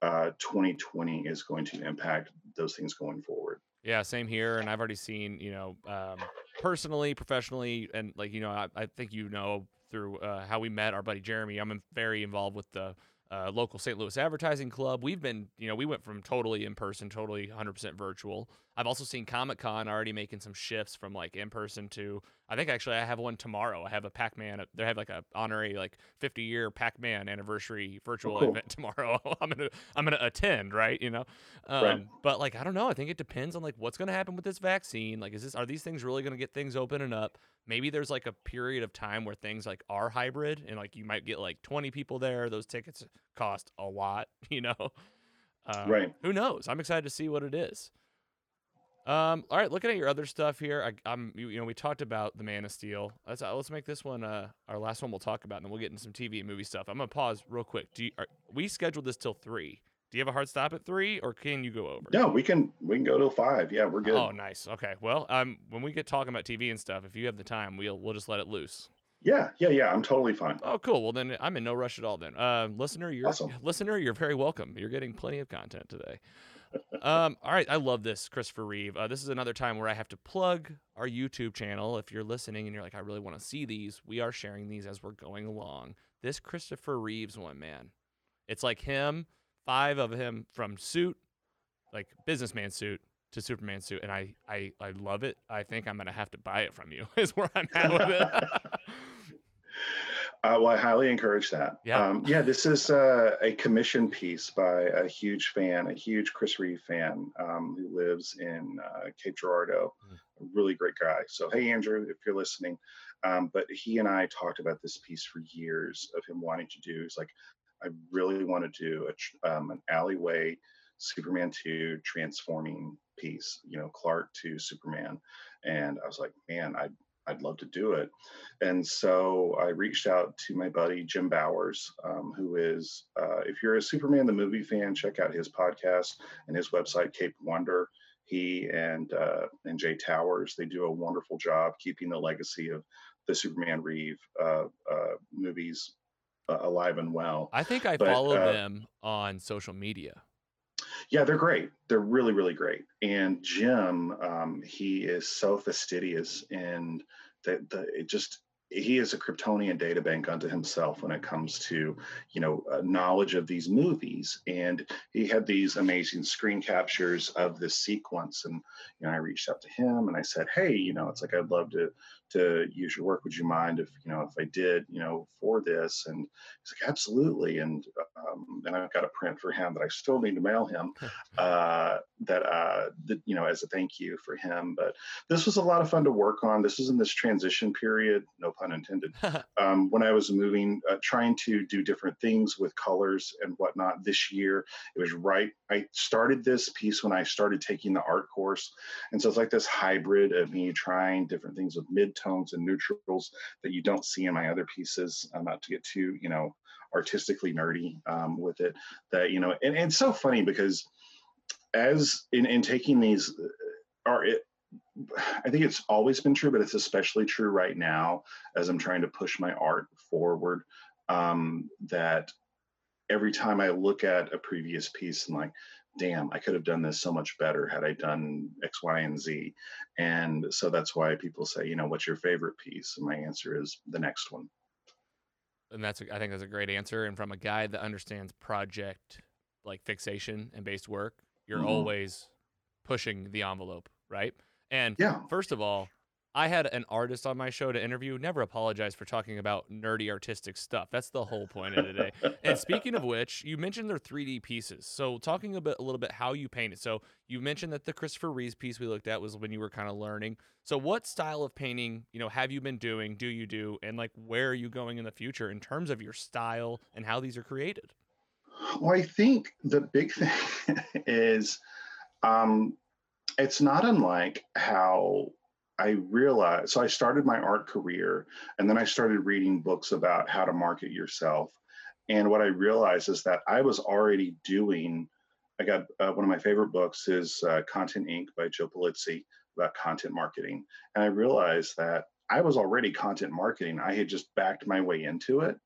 [SPEAKER 2] uh, 2020 is going to impact those things going forward.
[SPEAKER 1] Yeah, same here. And I've already seen, you know, um, personally, professionally, and like you know, I, I think you know through uh, how we met our buddy Jeremy. I'm very involved with the uh, local St. Louis Advertising Club. We've been, you know, we went from totally in person, totally 100% virtual. I've also seen Comic Con already making some shifts from like in person to. I think actually I have one tomorrow. I have a Pac Man. They have like a honorary like 50 year Pac Man anniversary virtual oh, cool. event tomorrow. I'm gonna I'm gonna attend, right? You know, um, right. but like I don't know. I think it depends on like what's gonna happen with this vaccine. Like, is this are these things really gonna get things opening up? maybe there's like a period of time where things like are hybrid and like you might get like 20 people there those tickets cost a lot you know
[SPEAKER 2] um, right
[SPEAKER 1] who knows i'm excited to see what it is um all right looking at your other stuff here I, am you, you, know we talked about the man of steel let's uh, let's make this one uh our last one we'll talk about and then we'll get into some tv and movie stuff i'm gonna pause real quick do you, are, we scheduled this till three do you have a hard stop at three, or can you go over?
[SPEAKER 2] No, we can we can go till five. Yeah, we're good.
[SPEAKER 1] Oh, nice. Okay. Well, um, when we get talking about TV and stuff, if you have the time, we'll we'll just let it loose.
[SPEAKER 2] Yeah, yeah, yeah. I'm totally fine.
[SPEAKER 1] Oh, cool. Well, then I'm in no rush at all. Then, uh, listener, you're
[SPEAKER 2] awesome.
[SPEAKER 1] listener, you're very welcome. You're getting plenty of content today. Um, all right, I love this, Christopher Reeve. Uh, this is another time where I have to plug our YouTube channel. If you're listening and you're like, I really want to see these, we are sharing these as we're going along. This Christopher Reeves one, man, it's like him, five of him from suit, like businessman suit to Superman suit, and I, I, I love it. I think I'm gonna have to buy it from you. Is where I'm at with it.
[SPEAKER 2] Uh, well, I highly encourage that.
[SPEAKER 1] Yeah.
[SPEAKER 2] Um, yeah, this is uh, a commission piece by a huge fan, a huge Chris Reeve fan um, who lives in uh, Cape Girardeau.
[SPEAKER 1] Mm.
[SPEAKER 2] A really great guy. So, hey, Andrew, if you're listening, um, but he and I talked about this piece for years of him wanting to do. He's like, I really want to do a, um, an alleyway Superman 2 transforming piece, you know, Clark to Superman. And I was like, man, I I'd love to do it. And so I reached out to my buddy Jim Bowers, um, who is, uh, if you're a Superman the movie fan, check out his podcast and his website, Cape Wonder. He and uh, and Jay Towers, they do a wonderful job keeping the legacy of the Superman Reeve uh, uh movies uh, alive and well.
[SPEAKER 1] I think I but, follow uh, them on social media.
[SPEAKER 2] Yeah, they're great. They're really, really great. And Jim, um, he is so fastidious and that the it just he is a Kryptonian data bank unto himself when it comes to, you know, uh, knowledge of these movies. And he had these amazing screen captures of this sequence. And, you know, I reached out to him and I said, hey, you know, it's like I'd love to to use your work. Would you mind if you know if I did you know for this? And he's like, absolutely. And um, and I've got a print for him that I still need to mail him. uh, that uh, that you know as a thank you for him. But this was a lot of fun to work on. This was in this transition period, no pun intended. um, when I was moving, uh, trying to do different things with colors and whatnot. This year, it was right. I started this piece when I started taking the art course, and so it's like this hybrid of me trying different things with mid tones and neutrals that you don't see in my other pieces. I'm not to get too, you know, artistically nerdy um, with it. That you know, and, and it's so funny because as in, in taking these uh, are it. I think it's always been true, but it's especially true right now as I'm trying to push my art forward. Um, that every time I look at a previous piece and like, damn, I could have done this so much better had I done X, Y, and Z. And so that's why people say, you know, what's your favorite piece? And my answer is the next one.
[SPEAKER 1] And that's, I think that's a great answer. And from a guy that understands project like fixation and based work, you're mm-hmm. always pushing the envelope, right? And yeah. first of all, I had an artist on my show to interview. Never apologize for talking about nerdy artistic stuff. That's the whole point of today. and speaking of which, you mentioned they're 3D pieces. So talking a bit, a little bit how you paint it. So you mentioned that the Christopher Reeves piece we looked at was when you were kind of learning. So what style of painting, you know, have you been doing? Do you do? And like, where are you going in the future in terms of your style and how these are created?
[SPEAKER 2] Well, I think the big thing is, um, it's not unlike how I realized, so I started my art career and then I started reading books about how to market yourself. And what I realized is that I was already doing, I got uh, one of my favorite books is uh, Content Inc. by Joe Pulizzi about content marketing. And I realized that I was already content marketing. I had just backed my way into it.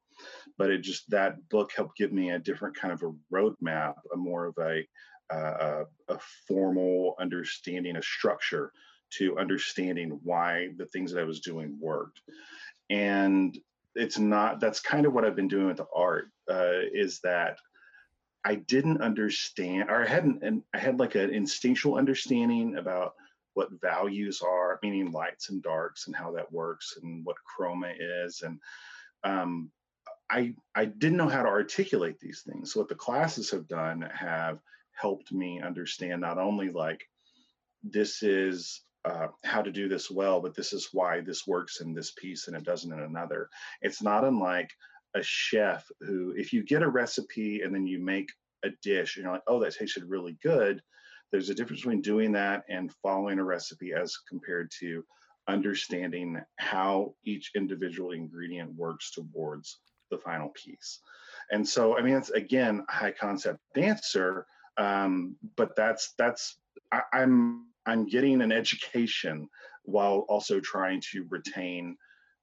[SPEAKER 2] But it just, that book helped give me a different kind of a roadmap, a more of a, uh, a, a formal understanding, a structure to understanding why the things that I was doing worked. And it's not, that's kind of what I've been doing with the art, uh, is that I didn't understand, or I hadn't, and I had like an instinctual understanding about what values are, meaning lights and darks, and how that works, and what chroma is, and um, I I didn't know how to articulate these things. So what the classes have done have helped me understand not only like this is uh, how to do this well, but this is why this works in this piece and it doesn't in another. It's not unlike a chef who, if you get a recipe and then you make a dish and you're like, oh, that tasted really good, there's a difference between doing that and following a recipe as compared to understanding how each individual ingredient works towards the final piece. And so, I mean, it's again high concept dancer, um, but that's that's I, I'm I'm getting an education while also trying to retain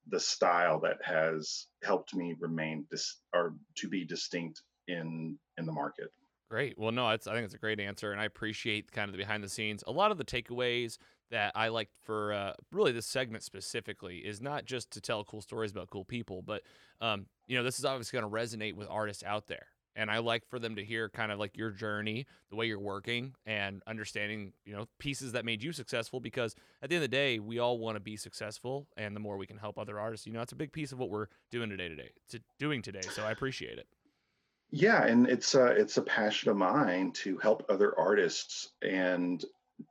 [SPEAKER 2] the style that has helped me remain dis- or to be distinct in in the market.
[SPEAKER 1] Great. Well, no, I think it's a great answer, and I appreciate kind of the behind the scenes. A lot of the takeaways that I like for uh, really this segment specifically is not just to tell cool stories about cool people, but um, you know, this is obviously going to resonate with artists out there. And I like for them to hear kind of like your journey, the way you're working, and understanding, you know, pieces that made you successful. Because at the end of the day, we all want to be successful, and the more we can help other artists, you know, it's a big piece of what we're doing today. Today, to doing today. So I appreciate it.
[SPEAKER 2] Yeah, and it's a it's a passion of mine to help other artists. And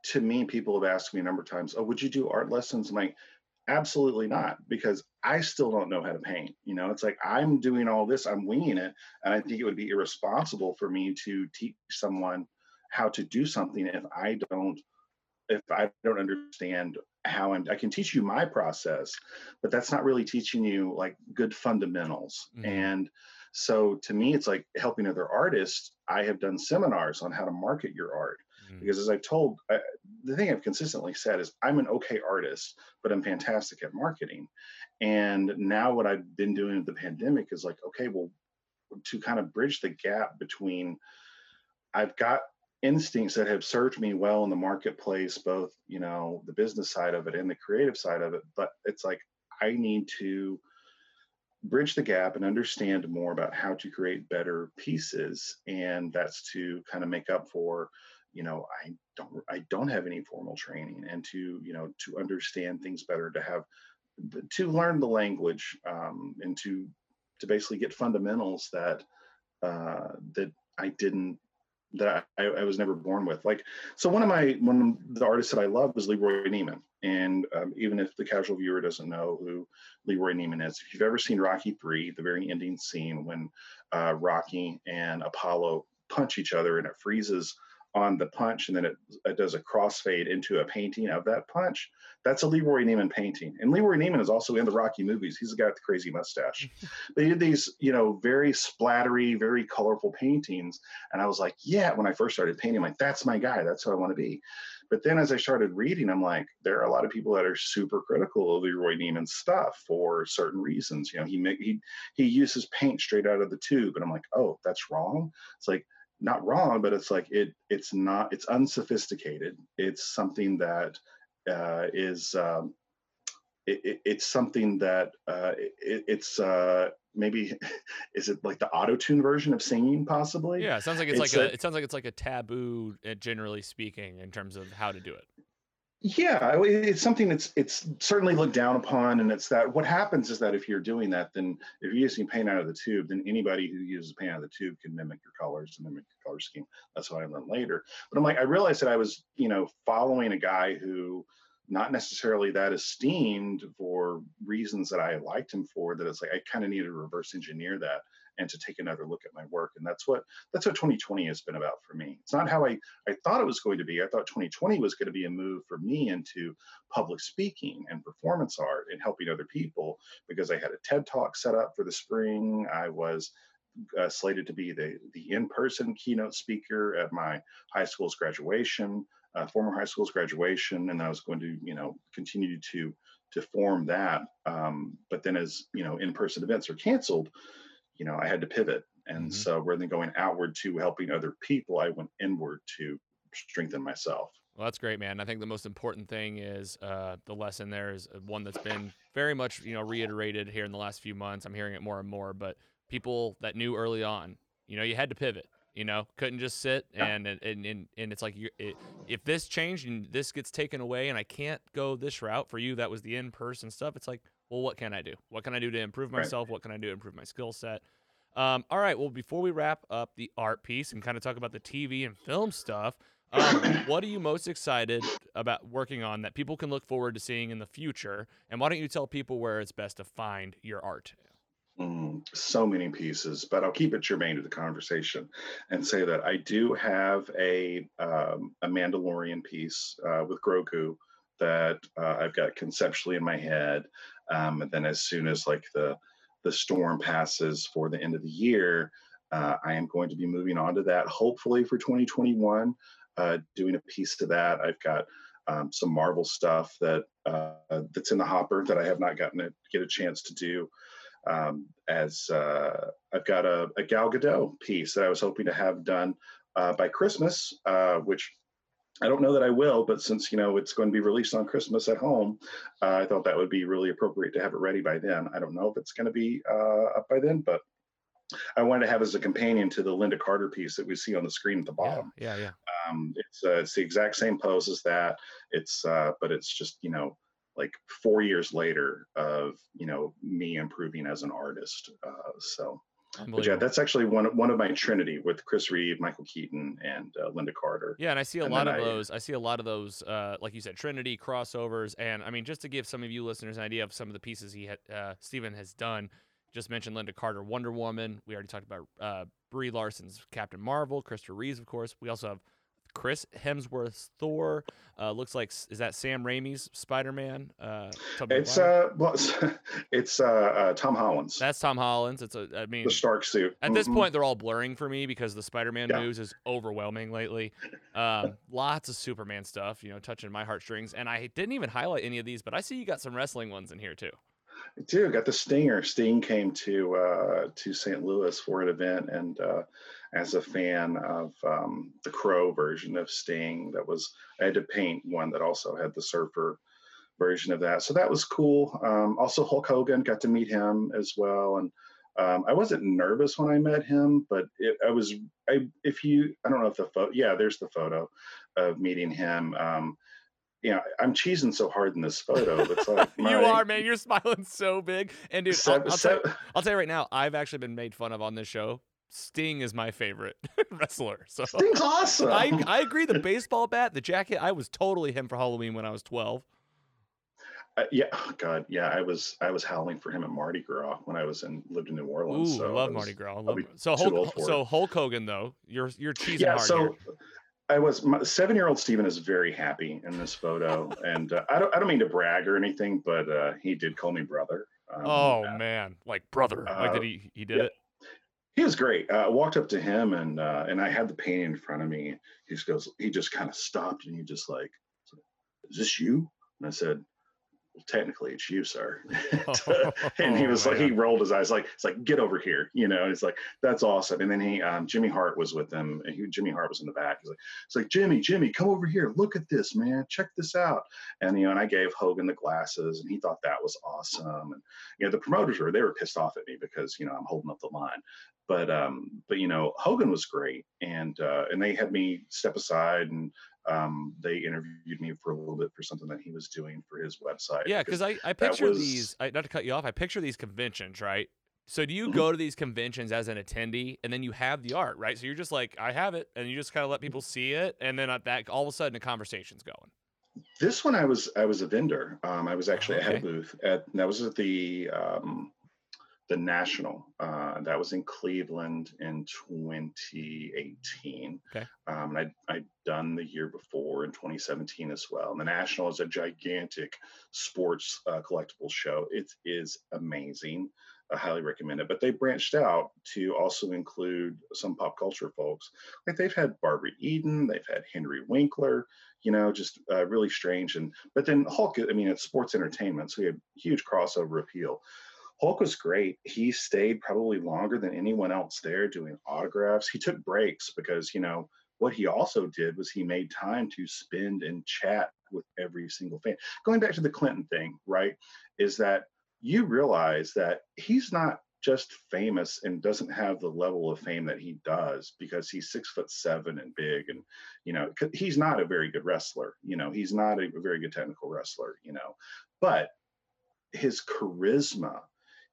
[SPEAKER 2] to me, people have asked me a number of times, "Oh, would you do art lessons?" I'm like, absolutely not, because I still don't know how to paint. You know, it's like I'm doing all this, I'm winging it, and I think it would be irresponsible for me to teach someone how to do something if I don't if I don't understand how I'm, I can teach you my process, but that's not really teaching you like good fundamentals.
[SPEAKER 1] Mhm.
[SPEAKER 2] And so to me, it's like helping other artists. I have done seminars on how to market your art
[SPEAKER 1] Mhm.
[SPEAKER 2] because, as I've told, I, the thing I've consistently said is I'm an okay artist, but I'm fantastic at marketing. And now what I've been doing with the pandemic is like, okay, well, to kind of bridge the gap between I've got instincts that have served me well in the marketplace, both, you know, the business side of it and the creative side of it. But it's like I need to bridge the gap and understand more about how to create better pieces. And that's to kind of make up for, you know, I don't I don't have any formal training and to, you know, to understand things better, to have to learn the language um, and to to basically get fundamentals that uh, that I didn't that I, I was never born with. Like, so one of my one of the artists that I love is Leroy Neiman, and um, even if the casual viewer doesn't know who Leroy Neiman is, if you've ever seen Rocky Three, the very ending scene when uh, Rocky and Apollo punch each other and it freezes on the punch and then it, it does a crossfade into a painting of that punch. That's a Leroy Neiman painting. And Leroy Neiman is also in the Rocky movies. He's the guy with the crazy mustache. they did these, you know, very splattery, very colorful paintings. And I was like, yeah, when I first started painting, I'm like, that's my guy. That's who I want to be. But then as I started reading, I'm like, there are a lot of people that are super critical of Leroy Neiman's stuff for certain reasons. You know, he he he uses paint straight out of the tube, and I'm like, oh, that's wrong. It's like not wrong, but it's like it it's not it's unsophisticated. It's something that uh, is um, it, it, it's something that uh, it, it's uh, maybe is it like the auto tune version of singing possibly?
[SPEAKER 1] Yeah, it sounds like it's,
[SPEAKER 2] It's
[SPEAKER 1] like a,
[SPEAKER 2] a-
[SPEAKER 1] it sounds like it's like a taboo, uh, generally speaking, in terms of how to do it.
[SPEAKER 2] Yeah, it's something that's it's certainly looked down upon, and it's that what happens is that if you're doing that, then if you're using paint out of the tube, then anybody who uses paint out of the tube can mimic your colors and mimic your color scheme. That's what I learned later. But I'm like, I realized that I was, you know, following a guy who not necessarily that esteemed for reasons that I liked him for. That it's like I kind of need to reverse engineer that and to take another look at my work, and that's what that's what 2020 has been about for me. It's not how I I thought it was going to be. I thought 2020 was going to be a move for me into public speaking and performance art and helping other people because I had a TED talk set up for the spring. I was uh, slated to be the the in-person keynote speaker at my high school's graduation, uh, former high school's graduation, and I was going to you know continue to to form that. Um, but then as you know in-person events are canceled, you know I had to pivot. And
[SPEAKER 1] Mhm.
[SPEAKER 2] so rather than going outward to helping other people, I went inward to strengthen myself.
[SPEAKER 1] Well, that's great, man. I think the most important thing is uh, the lesson there is uh, one that's been very much, you know, reiterated here in the last few months. I'm hearing it more and more, but people that knew early on, you know, you had to pivot. You know, couldn't just sit and and and, and it's like you it, if this changed and this gets taken away and I can't go this route for you, that was the in person stuff. It's like, well, what can I do? What can I do to improve
[SPEAKER 2] Right.
[SPEAKER 1] myself? What can I do to improve my skill set? Um, all right. Well, before we wrap up the art piece and kind of talk about the TV and film stuff, um, what are you most excited about working on that people can look forward to seeing in the future? And why don't you tell people where it's best to find your art?
[SPEAKER 2] Mm, so many pieces, but I'll keep it germane to the conversation and say that I do have a um, a Mandalorian piece uh, with Grogu that uh, I've got conceptually in my head, um, and then as soon as like the the storm passes for the end of the year, uh, I am going to be moving on to that. Hopefully for 2021, uh, doing a piece to that. I've got um, some Marvel stuff that uh, that's in the hopper that I have not gotten to get a chance to do um, as uh, I've got a, a Gal Gadot piece that I was hoping to have done uh, by Christmas, uh, which I don't know that I will, but since you know it's going to be released on Christmas at home, uh, I thought that would be really appropriate to have it ready by then. I don't know if it's going to be uh, up by then, but I wanted to have as a companion to the Lynda Carter piece that we see on the screen at the bottom.
[SPEAKER 1] Yeah, yeah. yeah.
[SPEAKER 2] Um, it's uh, it's the exact same pose as that. It's uh, but it's just you know like four years later of you know me improving as an artist. Uh, so but yeah, that's actually one one of my trinity with Chris Reeve, Michael Keaton, and uh, Lynda Carter.
[SPEAKER 1] Yeah, and I see a and lot of I, those. I see a lot of those, uh, like you said, Trinity crossovers. And I mean, just to give some of you listeners an idea of some of the pieces he had, uh, Steven has done. Just mentioned Lynda Carter, Wonder Woman. We already talked about uh, Brie Larson's Captain Marvel, Christopher Reeves, of course. We also have Chris Hemsworth's Thor. Uh, looks like is that Sam Raimi's Spider Man? Uh,
[SPEAKER 2] it's uh, well, it's uh, uh, Tom Holland's.
[SPEAKER 1] That's Tom Holland's. It's a, I mean,
[SPEAKER 2] the Stark suit.
[SPEAKER 1] At mm-hmm. this point, they're all blurring for me because the Spider Man yeah. news is overwhelming lately. Um, lots of Superman stuff, you know, touching my heartstrings. And I didn't even highlight any of these, but I see you got some wrestling ones in here too.
[SPEAKER 2] I do. Got the Stinger. Sting came to uh, to St. Louis for an event, and uh, as a fan of um, the Crow version of Sting, that was I had to paint one that also had the Surfer version of that. So that was cool. Um, also, Hulk Hogan got to meet him as well, and um, I wasn't nervous when I met him, but it, I was. I if you I don't know if the photo. Yeah, there's the photo of meeting him. Um, you know, I'm cheesing so hard in this photo. It's like
[SPEAKER 1] my, you are, man. You're smiling so big. And dude, I'll, I'll, I'll tell you right now, I've actually been made fun of on this show. Sting is my favorite wrestler. So
[SPEAKER 2] Sting's awesome.
[SPEAKER 1] I, I agree. The baseball bat, the jacket, I was totally him for Halloween when I was 12.
[SPEAKER 2] Uh, yeah, oh God, yeah. I was I was howling for him at Mardi Gras when I was in lived in New Orleans.
[SPEAKER 1] Ooh, so love was, Mardi Gras. Love, so Hulk, so Hulk Hogan though, you're you're cheesing yeah, hard
[SPEAKER 2] so,
[SPEAKER 1] here.
[SPEAKER 2] I was seven year old Steven is very happy in this photo, and uh, I don't I don't mean to brag or anything, but uh, he did call me brother.
[SPEAKER 1] Um, oh uh, man, like brother, like did he he did yeah. it?
[SPEAKER 2] He was great. Uh, I walked up to him and uh, and I had the painting in front of me. He just goes, he just kind of stopped and he just like, "Is this you?" And I said, technically it's you, sir. and he was oh, like, he rolled his eyes like, it's like, get over here, you know, it's like, that's awesome. And then he, um, Jimmy Hart was with him and he, Jimmy Hart was in the back. He's like, it's like, Jimmy, Jimmy, come over here. Look at this, man. Check this out. And, you know, and I gave Hogan the glasses and he thought that was awesome. And, you know, the promoters were, they were pissed off at me because, you know, I'm holding up the line but um but you know hogan was great and uh and they had me step aside and um, they interviewed me for a little bit for something that he was doing for his website.
[SPEAKER 1] Yeah, because I, I picture was... these, I, not to cut you off, I picture these conventions, right? So do you mm-hmm. go to these conventions as an attendee and then you have the art, right? So you're just like, I have it, and you just kind of let people see it, and then at that all of a sudden a conversation's going.
[SPEAKER 2] This one I was I was a vendor. Um, I was actually okay. at a booth at that was at the um, the national uh, that was in Cleveland in 2018.
[SPEAKER 1] Okay.
[SPEAKER 2] Um, and I, I'd done the year before in 2017 as well. And the national is a gigantic sports uh, collectible show. It is amazing. I highly recommend it. But they branched out to also include some pop culture folks. Like they've had Barbara Eden, they've had Henry Winkler, you know, just uh, really strange. And but then Hulk, I mean, it's sports entertainment, so we have huge crossover appeal. Hulk was great. He stayed probably longer than anyone else there doing autographs. He took breaks because, you know, what he also did was he made time to spend and chat with every single fan. Going back to the Clinton thing, right? Is that you realize that he's not just famous and doesn't have the level of fame that he does because he's six foot seven and big and you know he's not a very good wrestler you know he's not a very good technical wrestler you know but his charisma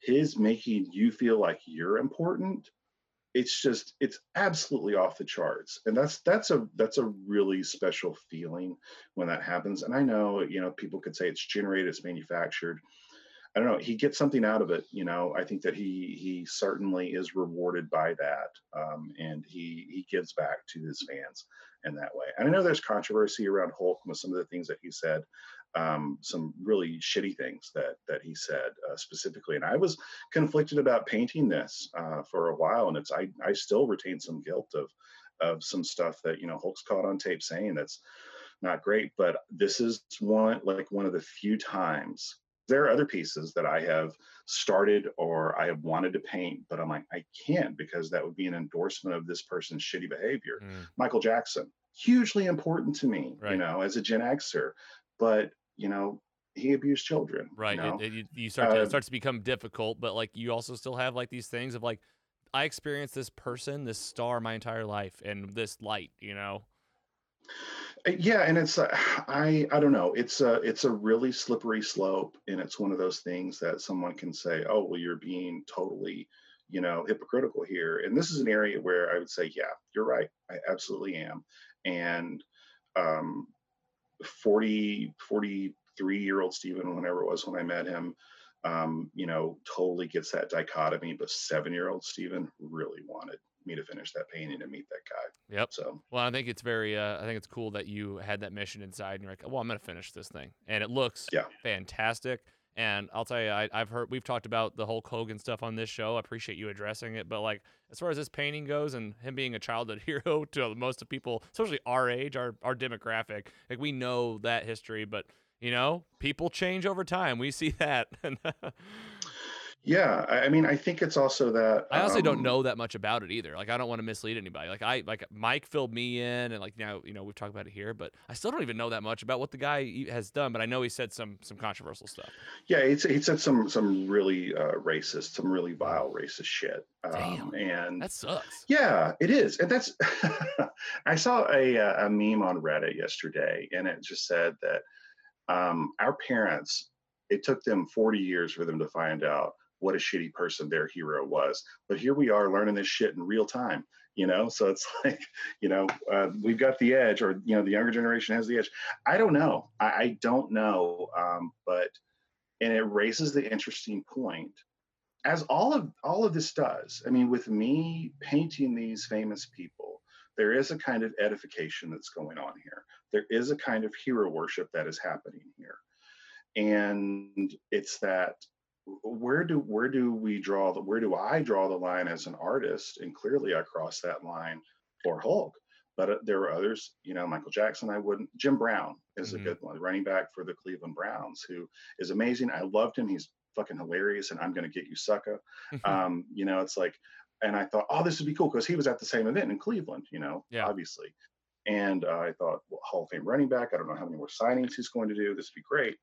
[SPEAKER 2] his making you feel like you're important it's just it's absolutely off the charts. And that's that's a that's a really special feeling when that happens. And i know you know people could say it's generated it's manufactured. I don't know he gets something out of it you know i think that he he certainly is rewarded by that um, and he he gives back to his fans in that way. And i know there's controversy around hulk with some of the things that he said um, some really shitty things that that he said uh, specifically. And I was conflicted about painting this uh, for a while, and it's I I still retain some guilt of of some stuff that you know Hulk's caught on tape saying that's not great. But this is one like one of the few times there are other pieces that I have started or I have wanted to paint, but I'm like, I can't because that would be an endorsement of this person's shitty behavior.
[SPEAKER 1] Mm,
[SPEAKER 2] Michael Jackson, hugely important to me,
[SPEAKER 1] Right.
[SPEAKER 2] you know, as a Gen Xer, but you know, he abused children. you
[SPEAKER 1] right.
[SPEAKER 2] know?
[SPEAKER 1] It, it, you, you start to,
[SPEAKER 2] Uh,
[SPEAKER 1] it starts to become difficult, but like you also still have like these things of like, I experienced this person, this star my entire life and this light, you know?
[SPEAKER 2] Uh, yeah and it's uh, i i don't know it's a it's a really slippery slope and it's one of those things that someone can say oh well you're being totally you know hypocritical here and this is an area where i would say yeah you're right i absolutely am and um 40 43 year old stephen whenever it was when i met him um you know totally gets that dichotomy but seven year old stephen really wanted me to finish that painting and meet that guy
[SPEAKER 1] Yep.
[SPEAKER 2] so
[SPEAKER 1] Well, I think it's very, uh, I think it's cool that you had that mission inside and you're like, well, I'm going to finish this thing. And it looks
[SPEAKER 2] Yeah.
[SPEAKER 1] fantastic. And I'll tell you, I, I've heard, we've talked about the Hulk Hogan stuff on this show. I appreciate you addressing it. But like, as far as this painting goes and him being a childhood hero to most of people, especially our age, our, our demographic, like we know that history, but you know, people change over time. We see that.
[SPEAKER 2] Yeah, I mean, I think it's also that
[SPEAKER 1] I honestly don't
[SPEAKER 2] um,
[SPEAKER 1] know that much about it either. Like I don't want to mislead anybody. Like I like Mike filled me in and like now, you know, we've talked about it here, but I still don't even know that much about what the guy has done, but I know he said some some controversial stuff.
[SPEAKER 2] Yeah, he said some some really uh, racist, some really vile racist shit. Um,
[SPEAKER 1] Damn,
[SPEAKER 2] and
[SPEAKER 1] That sucks.
[SPEAKER 2] yeah, it is, and that's. I saw a uh, a meme on Reddit yesterday, and it just said that um, our parents. It took them 40 years for them to find out what a shitty person their hero was, but here we are learning this shit in real time. You know, so it's like, you know, uh, we've got the edge, or you know, the younger generation has the edge. I don't know. I, I don't know, um, but and it raises the interesting point as all of all of this does i mean with me painting these famous people there is a kind of edification that's going on here there is a kind of hero worship that is happening here and it's that where do where do we draw the where do i draw the line as an artist and clearly i cross that line for hulk but uh, there were others you know michael jackson i wouldn't jim brown is
[SPEAKER 1] Mhm.
[SPEAKER 2] a good one running back for the cleveland browns who is amazing i loved him he's fucking hilarious and i'm going to get you sucker um, you know, it's like, and I thought, oh, this would be cool because he was at the same event in Cleveland, you know,
[SPEAKER 1] Yeah.
[SPEAKER 2] obviously. And uh, I thought, well, Hall of Fame running back. I don't know how many more signings he's going to do. This would be great.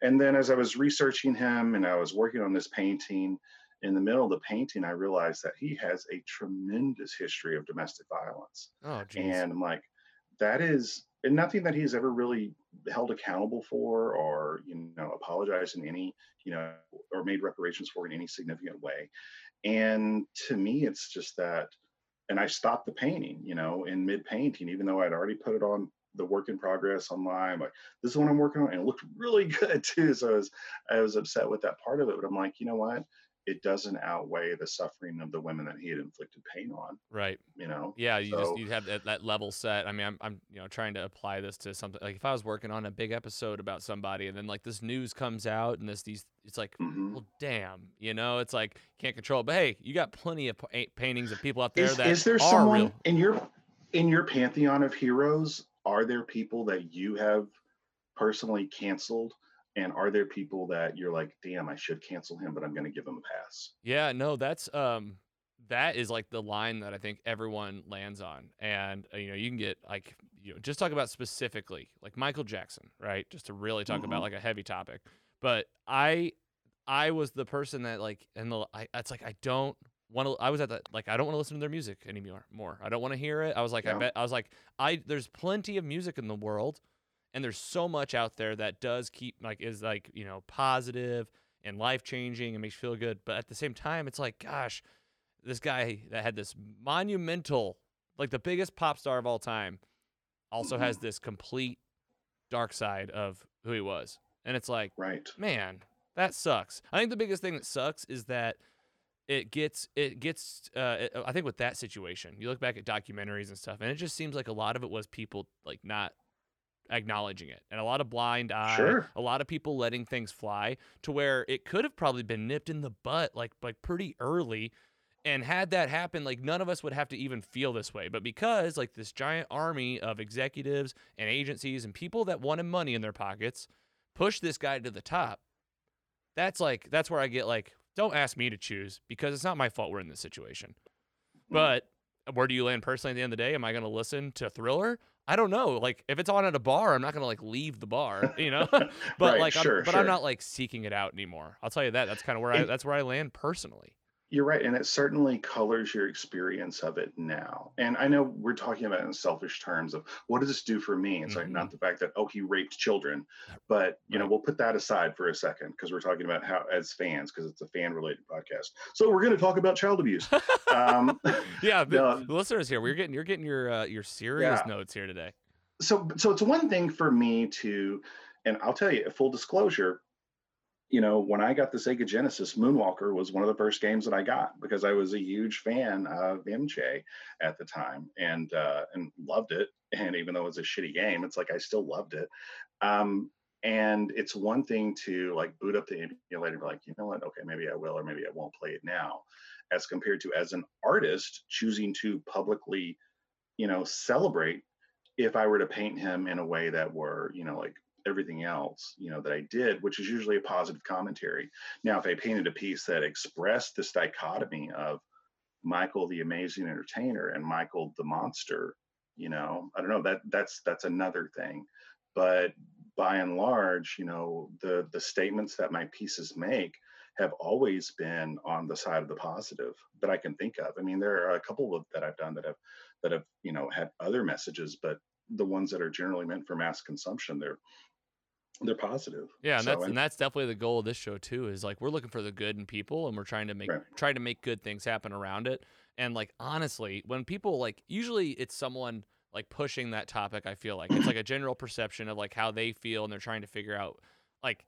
[SPEAKER 2] And then as I was researching him and I was working on this painting, in the middle of the painting, I realized that he has a tremendous history of domestic violence.
[SPEAKER 1] oh.
[SPEAKER 2] And I'm like, that is and nothing that he's ever really held accountable for or, you know, apologized in any, you know, or made reparations for in any significant way. And to me, it's just that, and I stopped the painting, you know, in mid painting, even though I'd already put it on the work in progress online. Like, this is what I'm working on. And it looked really good too. So I was, I was upset with that part of it. But I'm like, you know what? It doesn't outweigh the suffering of the women that he had inflicted pain on,
[SPEAKER 1] right.
[SPEAKER 2] you know?
[SPEAKER 1] Yeah, you just you have that, that level set. I mean, I'm I'm you know trying to apply this to something like if I was working on a big episode about somebody and then like this news comes out and this these it's like
[SPEAKER 2] Mhm.
[SPEAKER 1] well damn you know it's like can't control it. but hey you got plenty of paintings of people out there
[SPEAKER 2] Is,
[SPEAKER 1] that
[SPEAKER 2] is there someone
[SPEAKER 1] real
[SPEAKER 2] in your in your pantheon of heroes? Are there people that you have personally canceled, and are there people that you're like, damn, I should cancel him, but I'm going to give him a pass?
[SPEAKER 1] Yeah, no, that's um that is like the line that I think everyone lands on. And uh, you know, you can get like you know, just talk about specifically like Michael Jackson, right? Just to really talk about
[SPEAKER 2] Mhm.
[SPEAKER 1] like a heavy topic. But I I was the person that like and the I it's like I don't want to I was at that like I don't want to listen to their music anymore. More. I don't want to hear it. I was like I bet I was like I there's plenty of music in the world and there's so much out there that does keep like is like, you know, positive and life changing and makes you feel good. But at the same time, it's like, gosh, this guy that had this monumental, like the biggest pop star of all time, also has this complete dark side of who he was. And it's like,
[SPEAKER 2] Right.
[SPEAKER 1] man, that sucks. I think the biggest thing that sucks is that it gets it gets uh it, I think with that situation, you look back at documentaries and stuff and it just seems like a lot of it was people like not acknowledging it and a lot of blind eye
[SPEAKER 2] Sure.
[SPEAKER 1] a lot of people letting things fly to where it could have probably been nipped in the butt like like pretty early and had that happen like none of us would have to even feel this way but because like this giant army of executives and agencies and people that wanted money in their pockets pushed this guy to the top that's like that's where I get like, don't ask me to choose because it's not my fault we're in this situation.
[SPEAKER 2] Mm.
[SPEAKER 1] But where do you land personally at the end of the day? Am I going to listen to Thriller? I don't know. Like if it's on at a bar, I'm not going to like leave the bar, you know. but
[SPEAKER 2] Right,
[SPEAKER 1] like, I'm,
[SPEAKER 2] sure,
[SPEAKER 1] but I'm not like seeking it out anymore. I'll tell you that. That's kind of where I that's where I land personally.
[SPEAKER 2] You're right, and it certainly colors your experience of it now. And I know we're talking about it in selfish terms of what does this do for me? It's like not the fact that oh he raped children, but you know we'll put that aside for a second because we're talking about how as fans because it's a fan related podcast. So we're going to talk about child abuse. um,
[SPEAKER 1] yeah, the, the listeners here, we're getting you're getting your uh, your serious
[SPEAKER 2] Yeah.
[SPEAKER 1] notes here today.
[SPEAKER 2] so so it's one thing for me to and i'll tell you a full disclosure you know when i got the sega genesis moonwalker was one of the first games that i got because i was a huge fan of mj at the time and uh and loved it. And even though it was a shitty game it's like i still loved it. Um and it's one thing to like boot up the emulator and be like you know what? Okay maybe i will or maybe i won't play it now. As compared to as an artist choosing to publicly you know celebrate if I were to paint him in a way that were, you know, like everything else, you know, that I did, which is usually a positive commentary. Now, if I painted a piece that expressed this dichotomy of Michael the amazing entertainer and Michael the monster, you know, I don't know, that that's that's another thing. But by and large, you know, the the statements that my pieces make have always been on the side of the positive that I can think of. I mean, there are a couple of that I've done that have that have you know had other messages but the ones that are generally meant for mass consumption they're they're positive
[SPEAKER 1] Yeah, and
[SPEAKER 2] So,
[SPEAKER 1] that's and that's definitely the goal of this show too. Is like we're looking for the good in people, and we're trying to make
[SPEAKER 2] Right.
[SPEAKER 1] try to make good things happen around it. And like honestly, when people like usually it's someone like pushing that topic. I feel like it's like a general perception of like how they feel, and they're trying to figure out like.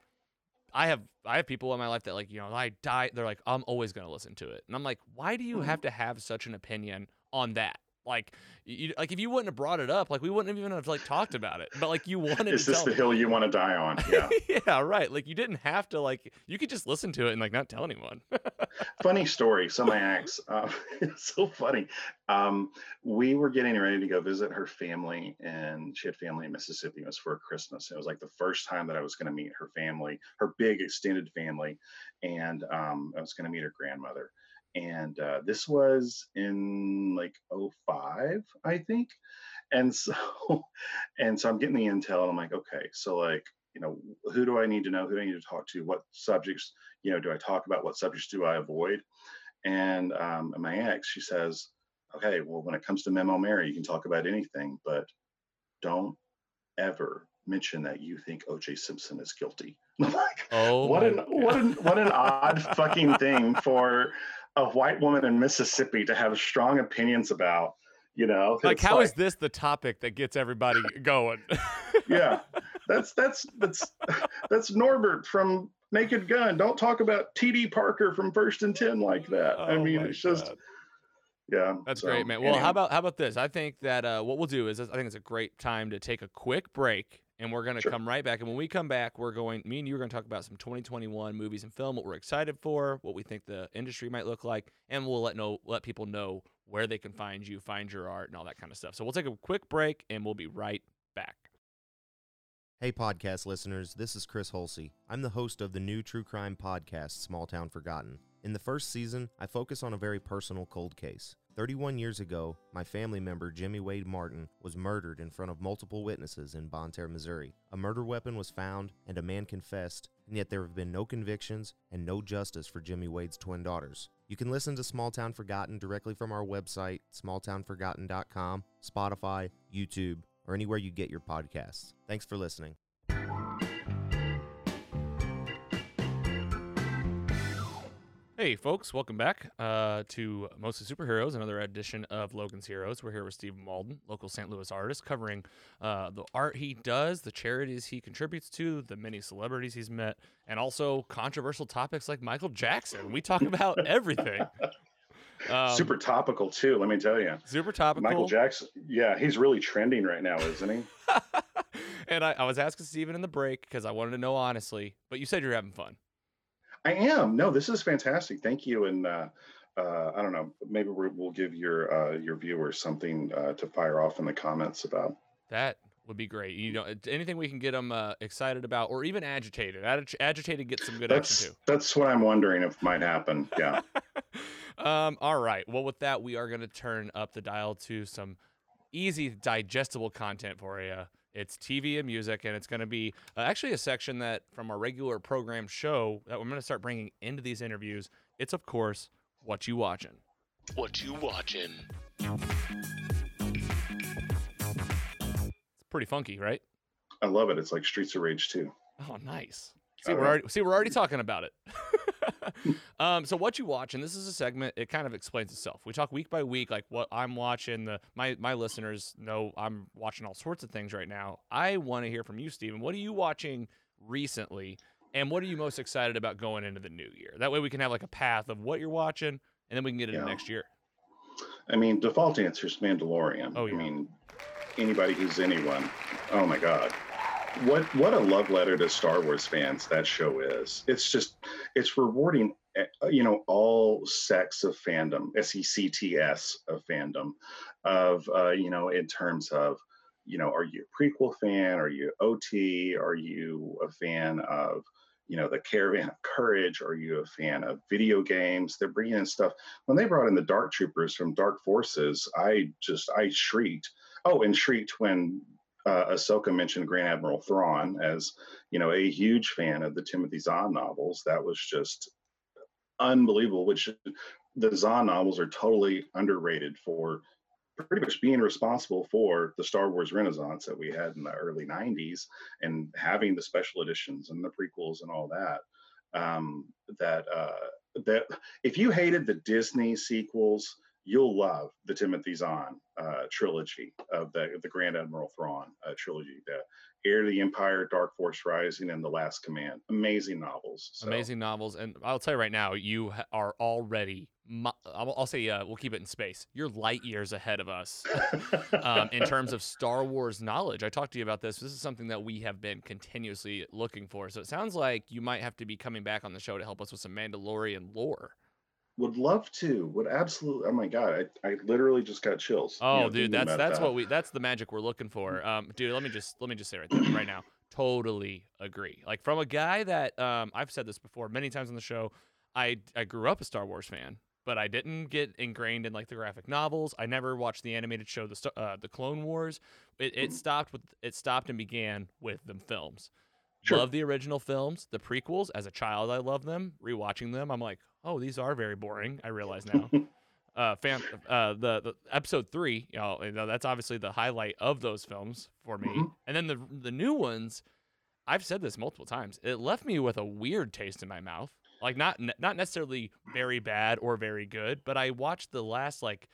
[SPEAKER 1] I have I have people in my life that like you know I die they're like I'm always gonna listen to it and I'm like why do you
[SPEAKER 2] Mhm.
[SPEAKER 1] have to have such an opinion on that like you, like if you wouldn't have brought it up like we wouldn't have even have like talked about it but like you wanted
[SPEAKER 2] is
[SPEAKER 1] to
[SPEAKER 2] this
[SPEAKER 1] tell
[SPEAKER 2] the
[SPEAKER 1] me.
[SPEAKER 2] hill you want to die on yeah
[SPEAKER 1] yeah, right. Like you didn't have to like you could just listen to it and like not tell anyone.
[SPEAKER 2] funny story so my ex um, it's so funny um, we were getting ready to go visit her family and she had family in mississippi it was for christmas it was like the first time that i was going to meet her family her big extended family and um, i was going to meet her grandmother and uh, this was in like 05 i think. And so and so i'm getting the intel and i'm like okay so like you know who do i need to know? Who do i need to talk to? What subjects you know do i talk about? What subjects do i avoid? And um, and my ex she says okay well when it comes to memo mary you can talk about anything but don't ever mention that you think oj simpson is guilty. Like
[SPEAKER 1] Oh,
[SPEAKER 2] what an what an what an odd fucking thing for a white woman in Mississippi to have strong opinions about. You know,
[SPEAKER 1] like how is this the topic that gets everybody going?
[SPEAKER 2] yeah, that's that's that's that's Norbert from Naked Gun. Don't talk about T.D. Parker from First and Ten like that. I
[SPEAKER 1] Oh
[SPEAKER 2] mean,
[SPEAKER 1] my
[SPEAKER 2] it's just
[SPEAKER 1] God.
[SPEAKER 2] yeah.
[SPEAKER 1] That's
[SPEAKER 2] so,
[SPEAKER 1] great, man. Well,
[SPEAKER 2] anyway.
[SPEAKER 1] how about how about this? I think that uh, what we'll do is I think it's a great time to take a quick break, and we're gonna
[SPEAKER 2] Sure.
[SPEAKER 1] come right back. And when we come back, we're going. Me and you are gonna talk about some 2021 movies and film, what we're excited for, what we think the industry might look like, and we'll let know let people know where they can find you, find your art, and all that kind of stuff. So we'll take a quick break, and we'll be right back.
[SPEAKER 3] Hey, podcast listeners, this is Chris Holsey. I'm the host of the new true crime podcast, Small Town Forgotten. In the first season, I focus on a very personal cold case. 31 years ago, my family member Jimmy Wade Martin was murdered in front of multiple witnesses in Bonne Terre, Missouri. A murder weapon was found, and a man confessed, and yet there have been no convictions and no justice for Jimmy Wade's twin daughters. You can listen to Small Town Forgotten directly from our website, smalltownforgotten.com, Spotify, YouTube, or anywhere you get your podcasts. Thanks for listening.
[SPEAKER 1] Hey, folks, welcome back uh, to Mostly Superheroes, another edition of Logan's Heroes. We're here with Steve Malden, local St. Louis artist, covering uh, the art he does, the charities he contributes to, the many celebrities he's met, and also controversial topics like Michael Jackson. We talk about everything. Um,
[SPEAKER 2] Super topical too. Let me tell you,
[SPEAKER 1] super topical.
[SPEAKER 2] Michael Jackson. Yeah, he's really trending right now, isn't he?
[SPEAKER 1] and I, I was asking Steven in the break because I wanted to know honestly, but you said you're having fun.
[SPEAKER 2] I am. No, this is fantastic. Thank you. And uh, uh, I don't know, maybe we're, we'll give your uh, your viewers something uh, to fire off in the comments about.
[SPEAKER 1] That would be great. You know, anything we can get them uh, excited about, or even agitated. Ag- agitated gets some good
[SPEAKER 2] that's
[SPEAKER 1] action too.
[SPEAKER 2] that's what I'm wondering if might happen. Yeah.
[SPEAKER 1] um. All right. Well, with that, we are going to turn up the dial to some easy, digestible content for you. It's TV and music, and it's going to be uh, actually a section that from our regular program show that we're going to start bringing into these interviews. It's of course what you watching.
[SPEAKER 4] What you watching?
[SPEAKER 1] It's pretty funky, right?
[SPEAKER 2] I love it. It's like Streets of Rage 2.
[SPEAKER 1] Oh, nice. See,
[SPEAKER 2] All
[SPEAKER 1] we're
[SPEAKER 2] right.
[SPEAKER 1] already see we're already talking about it. um, so what you watch, and this is a segment. It kind of explains itself. We talk week by week, like what I'm watching. The my my listeners know I'm watching all sorts of things right now. I want to hear from you, Steven. What are you watching recently, and what are you most excited about going into the new year? That way, we can have like a path of what you're watching, and then we can get into
[SPEAKER 2] Yeah.
[SPEAKER 1] next year.
[SPEAKER 2] I mean, default answer is Mandalorian.
[SPEAKER 1] Oh, yeah.
[SPEAKER 2] I mean, anybody who's anyone. Oh my God. What what a love letter to Star Wars fans that show is. It's just it's rewarding eh, you know all sects of fandom, S E C T S of fandom of uh, you know in terms of you know are you a prequel fan, are you OT, are you a fan of you know the Caravan of Courage, are you a fan of video games? They're bringing in stuff when they brought in the Dark Troopers from Dark Forces, I just I shrieked. Oh, and shrieked when uh, Ahsoka mentioned Grand Admiral Thrawn as you know a huge fan of the Timothy Zahn novels. That was just unbelievable. Which the Zahn novels are totally underrated for pretty much being responsible for the Star Wars Renaissance that we had in the early '90s and having the special editions and the prequels and all that. Um, that uh, that if you hated the Disney sequels, you'll love the Timothy Zahn uh, trilogy of the the Grand Admiral Thrawn uh, trilogy, the Heir to the Empire, Dark Force Rising, and The Last Command. Amazing novels. So,
[SPEAKER 1] Amazing novels, and I'll tell you right now, you are already. I'll say uh, we'll keep it in space. You're light years ahead of us. um, in terms of Star Wars knowledge. I talked to you about this. This is something that we have been continuously looking for. So it sounds like you might have to be coming back on the show to help us with some Mandalorian lore.
[SPEAKER 2] Would love to. Would absolutely. Oh my god, I, I literally just got chills. you
[SPEAKER 1] Oh,
[SPEAKER 2] know,
[SPEAKER 1] dude, that's that's
[SPEAKER 2] that.
[SPEAKER 1] what we that's the magic we're looking for. Um, dude, let me just let me just say right there, right now, totally agree. Like from a guy that um, I've said this before many times on the show. I I grew up a Star Wars fan, but I didn't get ingrained in like the graphic novels. I never watched the animated show, the uh, the Clone Wars. It, it stopped with it stopped and began with the films.
[SPEAKER 2] Sure.
[SPEAKER 1] Love the original films, the prequels. As a child, I love them. Rewatching them, I'm like, oh, these are very boring. I realize now. uh, fan, uh, the, the episode three, you know, you know, that's obviously the highlight of those films for me.
[SPEAKER 2] Mhm.
[SPEAKER 1] And then the the new ones, I've said this multiple times. It left me with a weird taste in my mouth. Like not not necessarily very bad or very good, but I watched the last like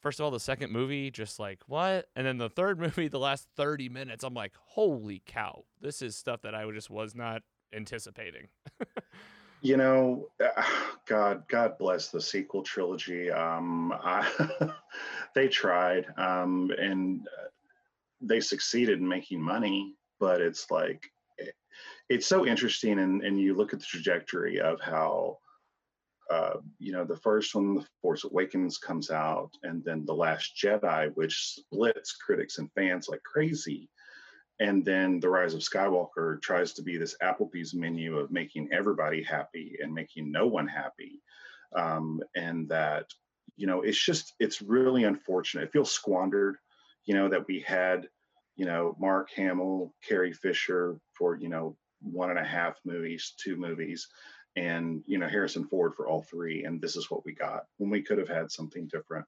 [SPEAKER 1] first of all the second movie just like what and then the third movie the last 30 minutes i'm like holy cow this is stuff that i just was not anticipating
[SPEAKER 2] You know, uh, God, God bless the sequel trilogy. Um, I, they tried, um, and uh, they succeeded in making money, but it's like it- it's so interesting, and and you look at the trajectory of how. Uh, you know, the first one, The Force Awakens, comes out, and then The Last Jedi, which splits critics and fans like crazy and then the rise of skywalker tries to be this applebee's menu of making everybody happy and making no one happy. Um, and that you know it's just it's really unfortunate. It feels squandered you know that we had you know mark hamill carrie fisher for you know one and a half movies two movies and you know harrison ford for all three and this is what we got. When we could have had something different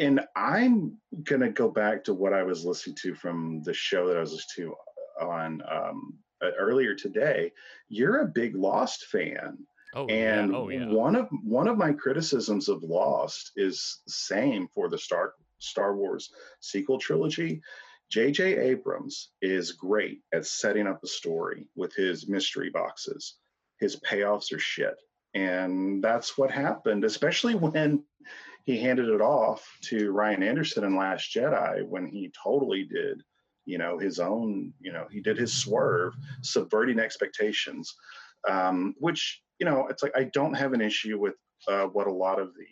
[SPEAKER 2] and I'm gonna go back to what I was listening to from the show that I was listening to on um, earlier today. You're a big Lost fan,
[SPEAKER 1] oh
[SPEAKER 2] and
[SPEAKER 1] yeah oh yeah
[SPEAKER 2] one of one of my criticisms of Lost is the same for the Star Star Wars sequel trilogy. J.J. Abrams is great at setting up a story with his mystery boxes. His payoffs are shit, and that's what happened, especially when he handed it off to Ryan Anderson in Last Jedi when he totally did, you know, his own, you know, he did his swerve, subverting expectations, um, which, you know, it's like I don't have an issue with uh, what a lot of the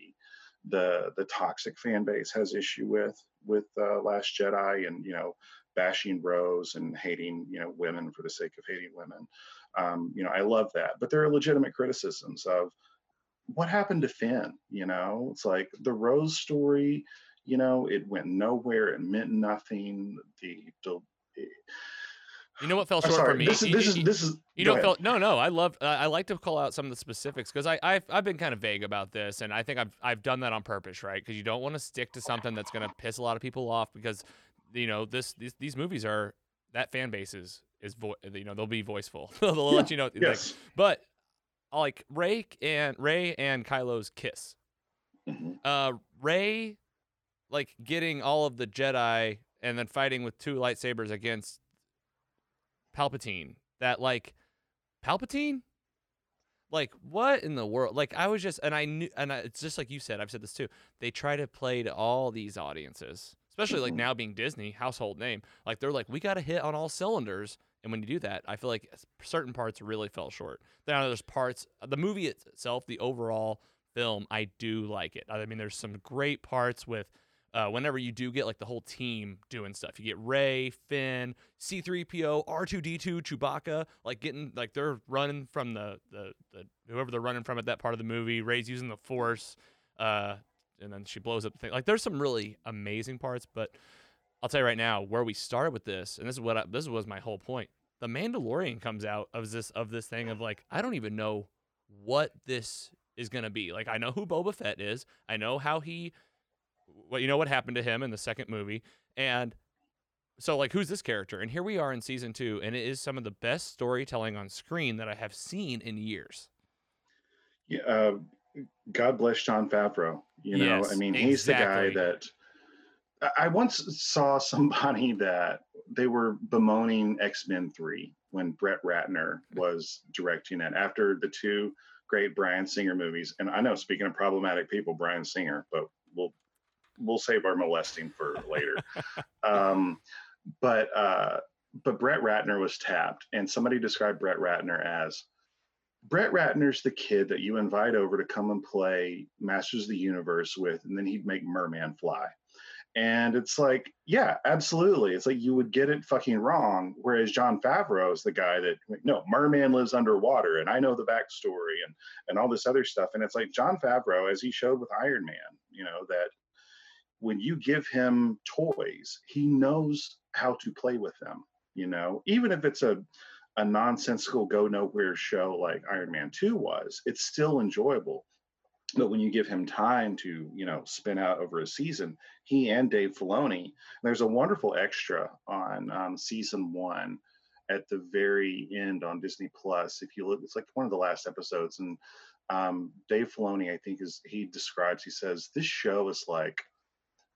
[SPEAKER 2] the the toxic fan base has issue with with uh, Last Jedi and you know bashing Rose and hating, you know, women for the sake of hating women. Um, you know, I love that. But there are legitimate criticisms of what happened to Finn. You know, it's like the Rose story. You know, it went nowhere. It meant nothing. The, the
[SPEAKER 1] you know what fell short for me?
[SPEAKER 2] This is this is this is.
[SPEAKER 1] You know. Phil, no, no, I love. Uh, I like to call out some of the specifics because I, I've, I've been kind of vague about this, and I think I've, I've done that on purpose, right? Because you don't want to stick to something that's going to piss a lot of people off because, you know, this, these, these movies are that fan base is, is vo- you know, they'll be voiceful. they'll let you know. like-
[SPEAKER 2] Yes.
[SPEAKER 1] but like Rey and Rey and Kylo's kiss,
[SPEAKER 2] Mhm.
[SPEAKER 1] uh, Rey, like getting all of the Jedi and then fighting with two lightsabers against Palpatine. That like Palpatine, like what in the world? Like I was just, and I knew, and I, it's just like you said. I've said this too. They try to play to all these audiences, especially like
[SPEAKER 2] Mhm.
[SPEAKER 1] now being Disney household name. Like they're like, we got to hit on all cylinders. And when you do that, I feel like certain parts really fell short. Now there's parts, the movie itself, the overall film, I do like it. I mean, there's some great parts with uh, whenever you do get like the whole team doing stuff. You get Rey, Finn, C3PO, R2D2, Chewbacca, like getting like they're running from the the, the whoever they're running from at that part of the movie. Rey's using the Force, uh, and then she blows up the thing. Like there's some really amazing parts, but I'll tell you right now where we started with this, and this is what I, this was my whole point. The Mandalorian comes out of this of this thing of like I don't even know what this is gonna be. Like I know who Boba Fett is. I know how he, well, you know what happened to him in the second movie, and so like who's this character? And here we are in season two, and it is some of the best storytelling on screen that I have seen in years.
[SPEAKER 2] Yeah, uh, God bless Jon Favreau. You know,
[SPEAKER 1] Yes,
[SPEAKER 2] I mean, he's the guy that I once saw somebody that they were bemoaning X Men 3 when Brett Ratner was directing it after the two great Bryan Singer movies. And I know, speaking of problematic people, Bryan Singer, but we'll we'll save our molesting for later. um, but uh, but Brett Ratner was tapped, and somebody described Brett Ratner as Brett Ratner's the kid that you invite over to come and play Masters of the Universe with, and then he'd make Merman fly. And it's like, yeah, absolutely. It's like you would get it fucking wrong. Whereas Jon Favreau is the guy that, no, Merman lives underwater, and I know the backstory and and all this other stuff. And it's like Jon Favreau, as he showed with Iron Man, you know, that when you give him toys, he knows how to play with them. You know, even if it's a a nonsensical go nowhere show like Iron Man 2 was, it's still enjoyable. But when you give him time to, you know, spin out over a season, he and Dave Filoni, there's a wonderful extra on um, season one at the very end on Disney Plus. If you look, it's like one of the last episodes, and um, Dave Filoni, I think, is he describes. He says this show is like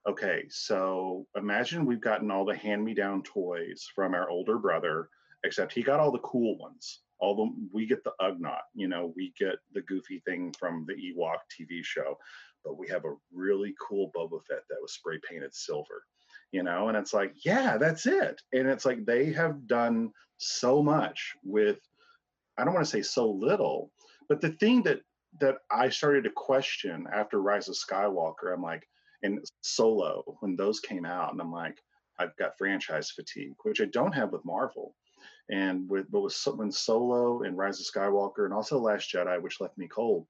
[SPEAKER 2] okay, so imagine we've gotten all the hand me down toys from our older brother, except he got all the cool ones. All the we get the Ugnaught, you know, we get the goofy thing from the Ewok TV show, but we have a really cool Boba Fett that was spray painted silver, you know, and it's like, yeah, that's it. And it's like they have done so much with, I don't want to say so little, but the thing that that I started to question after Rise of Skywalker, I'm like, and Solo when those came out, and I'm like, I've got franchise fatigue, which I don't have with Marvel, and with but with when Solo and Rise of Skywalker, and also Last Jedi, which left me cold.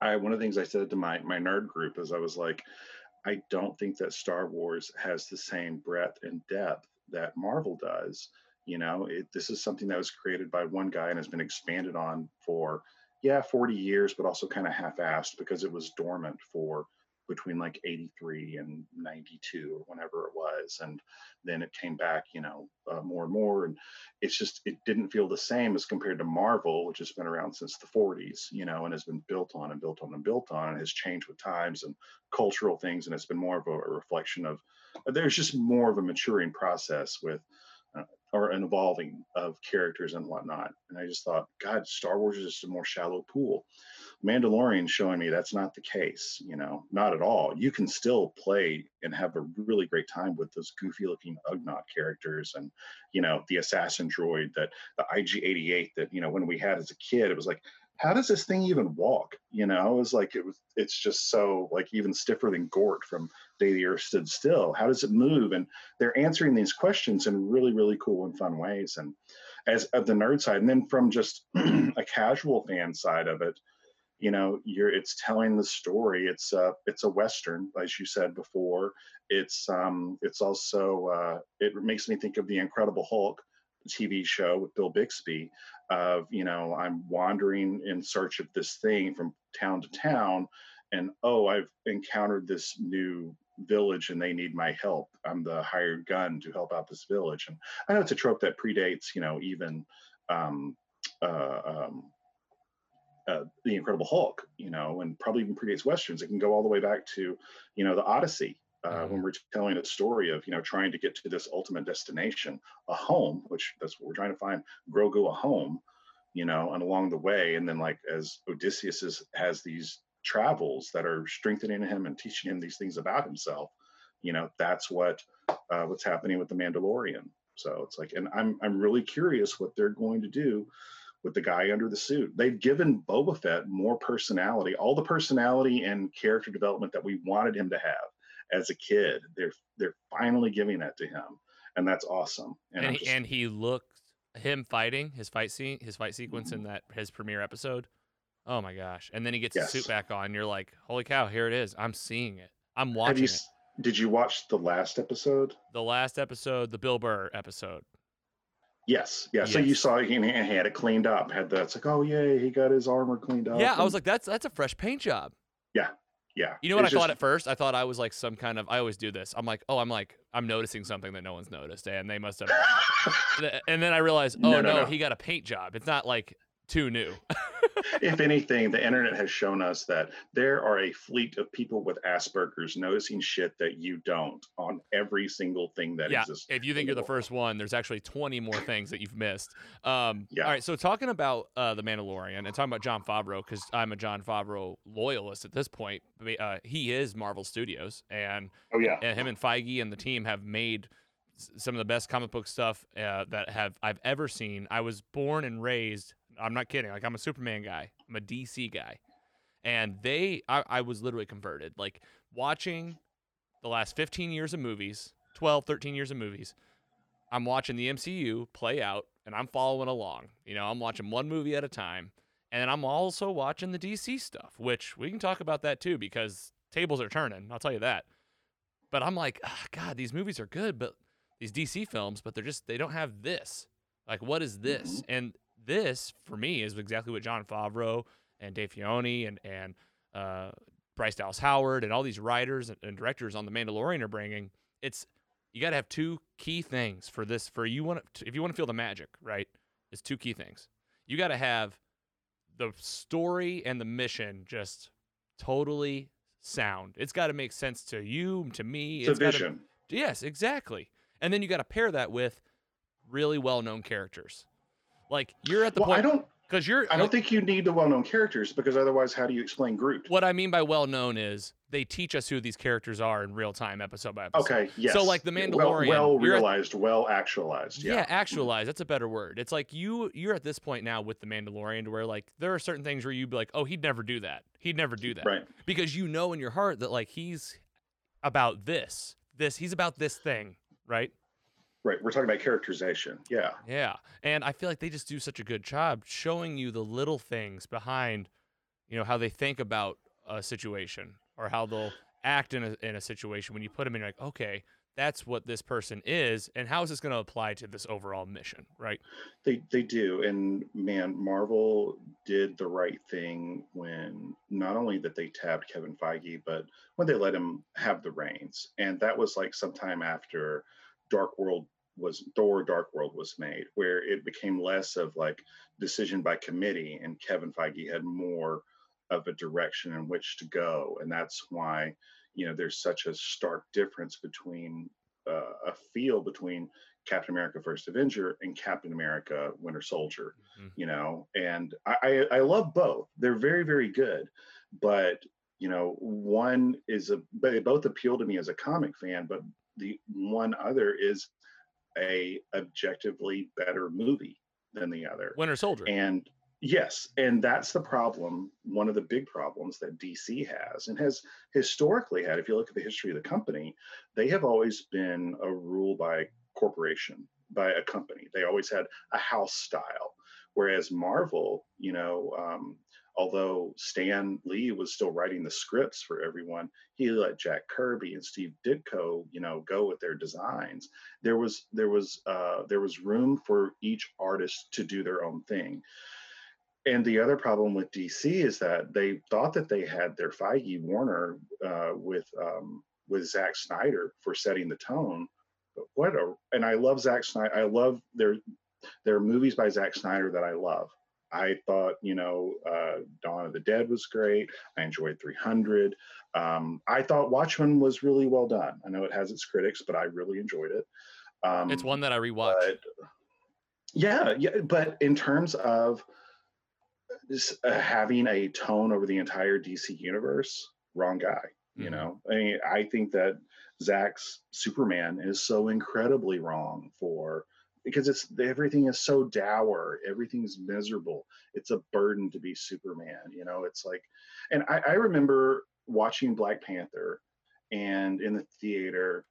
[SPEAKER 2] I one of the things I said to my my nerd group is I was like, I don't think that Star Wars has the same breadth and depth that Marvel does. You know, it, this is something that was created by one guy and has been expanded on for yeah 40 years, but also kind of half-assed because it was dormant for between like 83 and 92 or whenever it was and then it came back you know uh, more and more and it's just it didn't feel the same as compared to marvel which has been around since the 40s you know and has been built on and built on and built on and has changed with times and cultural things and it's been more of a, a reflection of there's just more of a maturing process with uh, or an evolving of characters and whatnot and i just thought god star wars is just a more shallow pool Mandalorian showing me that's not the case, you know, not at all. You can still play and have a really great time with those goofy looking Ugnaught characters and, you know, the assassin droid that the IG 88 that, you know, when we had as a kid, it was like, how does this thing even walk? You know, it was like it was. It's just so like even stiffer than Gort from Day the Earth Stood Still. How does it move? And they're answering these questions in really really cool and fun ways. And as of the nerd side, and then from just a casual fan side of it, you know, you're it's telling the story. It's a it's a western, as you said before. It's um it's also uh, it makes me think of the Incredible Hulk TV show with Bill Bixby of, you know, I'm wandering in search of this thing from town to town and oh, I've encountered this new village and they need my help. I'm the hired gun to help out this village. And I know it's a trope that predates, you know, even um, uh, um, uh, the Incredible Hulk, you know, and probably even predates westerns. It can go all the way back to, you know, the Odyssey uh,
[SPEAKER 1] Mhm.
[SPEAKER 2] when we're telling its story of you know trying to get to this ultimate destination, a home, which that's what we're trying to find, Grogu a home, you know, and along the way, and then like as Odysseus is, has these travels that are strengthening him and teaching him these things about himself, you know, that's what uh, what's happening with the Mandalorian. So it's like, and I'm I'm really curious what they're going to do with the guy under the suit. They've given Boba Fett more personality, all the personality and character development that we wanted him to have as a kid. They're they're finally giving that to him, and that's awesome.
[SPEAKER 1] And,
[SPEAKER 2] I'm
[SPEAKER 1] he,
[SPEAKER 2] just-
[SPEAKER 1] and he looked him fighting his fight scene, his fight sequence
[SPEAKER 2] Mm-hmm.
[SPEAKER 1] in that his premiere episode. Oh my gosh! And then he gets
[SPEAKER 2] Yes.
[SPEAKER 1] suit back on. You're like, holy cow! Here it is. I'm seeing it. I'm
[SPEAKER 2] have
[SPEAKER 1] watching
[SPEAKER 2] you
[SPEAKER 1] it.
[SPEAKER 2] did you watch the last episode?
[SPEAKER 1] The last episode, the Bill Burr episode.
[SPEAKER 2] Yes, yeah. So you saw he, had it cleaned up. Had the it's like, oh yeah, he got his armor cleaned up.
[SPEAKER 1] yeah, I was like, that's that's a fresh paint job.
[SPEAKER 2] yeah. Yeah.
[SPEAKER 1] You know what
[SPEAKER 2] It's
[SPEAKER 1] I thought at first? I thought I was like some kind of. I always do this. I'm like, oh, I'm like, I'm noticing something that no one's noticed, and they must have. and then I realized, oh
[SPEAKER 2] no,
[SPEAKER 1] no,
[SPEAKER 2] no.
[SPEAKER 1] he got a paint job. It's not like too new.
[SPEAKER 2] if anything, the internet has shown us that there are a fleet of people with Asperger's noticing shit that you don't on every single thing that
[SPEAKER 1] yeah,
[SPEAKER 2] exists.
[SPEAKER 1] if you think you're the first one, there's actually 20 more things that you've missed. Um,
[SPEAKER 2] Yeah.
[SPEAKER 1] All right, so talking about uh, the Mandalorian and talking about Jon Favreau, because I'm a Jon Favreau loyalist at this point. Uh, he is Marvel Studios, and
[SPEAKER 2] Oh yeah.
[SPEAKER 1] and him and Feige and the team have made some of the best comic book stuff uh, that have I've ever seen. I was born and raised. I'm not kidding. Like I'm a Superman guy. I'm a DC guy, and they I, I was literally converted. Like watching the last 15 years of movies, 12, 13 years of movies. I'm watching the MCU play out, and I'm following along. You know, I'm watching one movie at a time, and I'm also watching the DC stuff, which we can talk about that too because tables are turning. I'll tell you that. But I'm like, ah, God, these movies are good, but these DC films, but they're just they don't have this. Like, what is this? And this for me is exactly what Jon Favreau and Dave Filoni and and uh, Bryce Dallas Howard and all these writers and, directors on The Mandalorian are bringing. It's you got to have two key things for this. For you want to, if you want to feel the magic, right? It's two key things. You got to have the story and the mission just totally sound. It's got to make sense to you, to me.
[SPEAKER 2] It's a
[SPEAKER 1] gotta-
[SPEAKER 2] vision.
[SPEAKER 1] Yes, exactly. And then you got to pair that with really well-known characters. Like you're at the
[SPEAKER 2] Well, I don't.
[SPEAKER 1] because you're.
[SPEAKER 2] I don't think you need the well-known characters because otherwise, how do you explain Groot?
[SPEAKER 1] what I mean by well-known is they teach us who these characters are in real time, episode by episode.
[SPEAKER 2] Okay. Yes.
[SPEAKER 1] So, like, The Mandalorian,
[SPEAKER 2] Well,
[SPEAKER 1] at-
[SPEAKER 2] realized, well actualized.
[SPEAKER 1] Yeah,
[SPEAKER 2] Yeah.
[SPEAKER 1] actualize. That's a better word. It's like you you're at this point now with the Mandalorian where like there are certain things where you'd be like, oh, he'd never do that. He'd never do that.
[SPEAKER 2] Right.
[SPEAKER 1] Because you know in your heart that like he's about this. This he's about this thing, right?
[SPEAKER 2] Right. We're talking about characterization. Yeah.
[SPEAKER 1] Yeah. And I feel like they just do such a good job showing you the little things behind, you know, how they think about a situation or how they'll act in a, in a situation when you put them in, you're like, okay, that's what this person is. And how is this going to apply to this overall mission, right?
[SPEAKER 2] They they do, and man, Marvel did the right thing when not only that they tabbed Kevin Feige, but when they let him have the reins, and that was like sometime after Dark World was Thor Dark World was made, where it became less of like decision by committee, and Kevin Feige had more of a direction in which to go, and that's why you know there's such a stark difference between uh, a feel between Captain America: First Avenger and Captain America: Winter Soldier.
[SPEAKER 1] Mhm.
[SPEAKER 2] You know, and I, I I love both. They're very very good, but you know, one is a but they both appeal to me as a comic fan, but the one other is a objectively better movie than the other.
[SPEAKER 1] Winter Soldier.
[SPEAKER 2] And Yes, and that's the problem. One of the big problems that DC has and has historically had. If you look at the history of the company, they have always been a rule by corporation, by a company. They always had a house style. Whereas Marvel, you know, um, although Stan Lee was still writing the scripts for everyone, he let Jack Kirby and Steve Ditko, you know, go with their designs. There was there was uh, there was room for each artist to do their own thing and the other problem with DC is that they thought that they had their Feige Warner uh, with um, with Zack Snyder for setting the tone. But what a and I love Zack Snyder. I love their their movies by Zack Snyder that I love. I thought you know uh, Dawn of the Dead was great. I enjoyed 300. Um, I thought Watchmen was really well done. I know it has its critics, but I really enjoyed it. Um,
[SPEAKER 1] it's one that I rewatched.
[SPEAKER 2] But, yeah, yeah, but in terms of uh, having a tone over the entire DC universe, wrong guy. You mm-hmm. know, I mean, I think that Zack's Superman is so incredibly wrong for because it's everything is so dour, everything's miserable. It's a burden to be Superman. You know, it's like, and I, I remember watching Black Panther, and in the theater,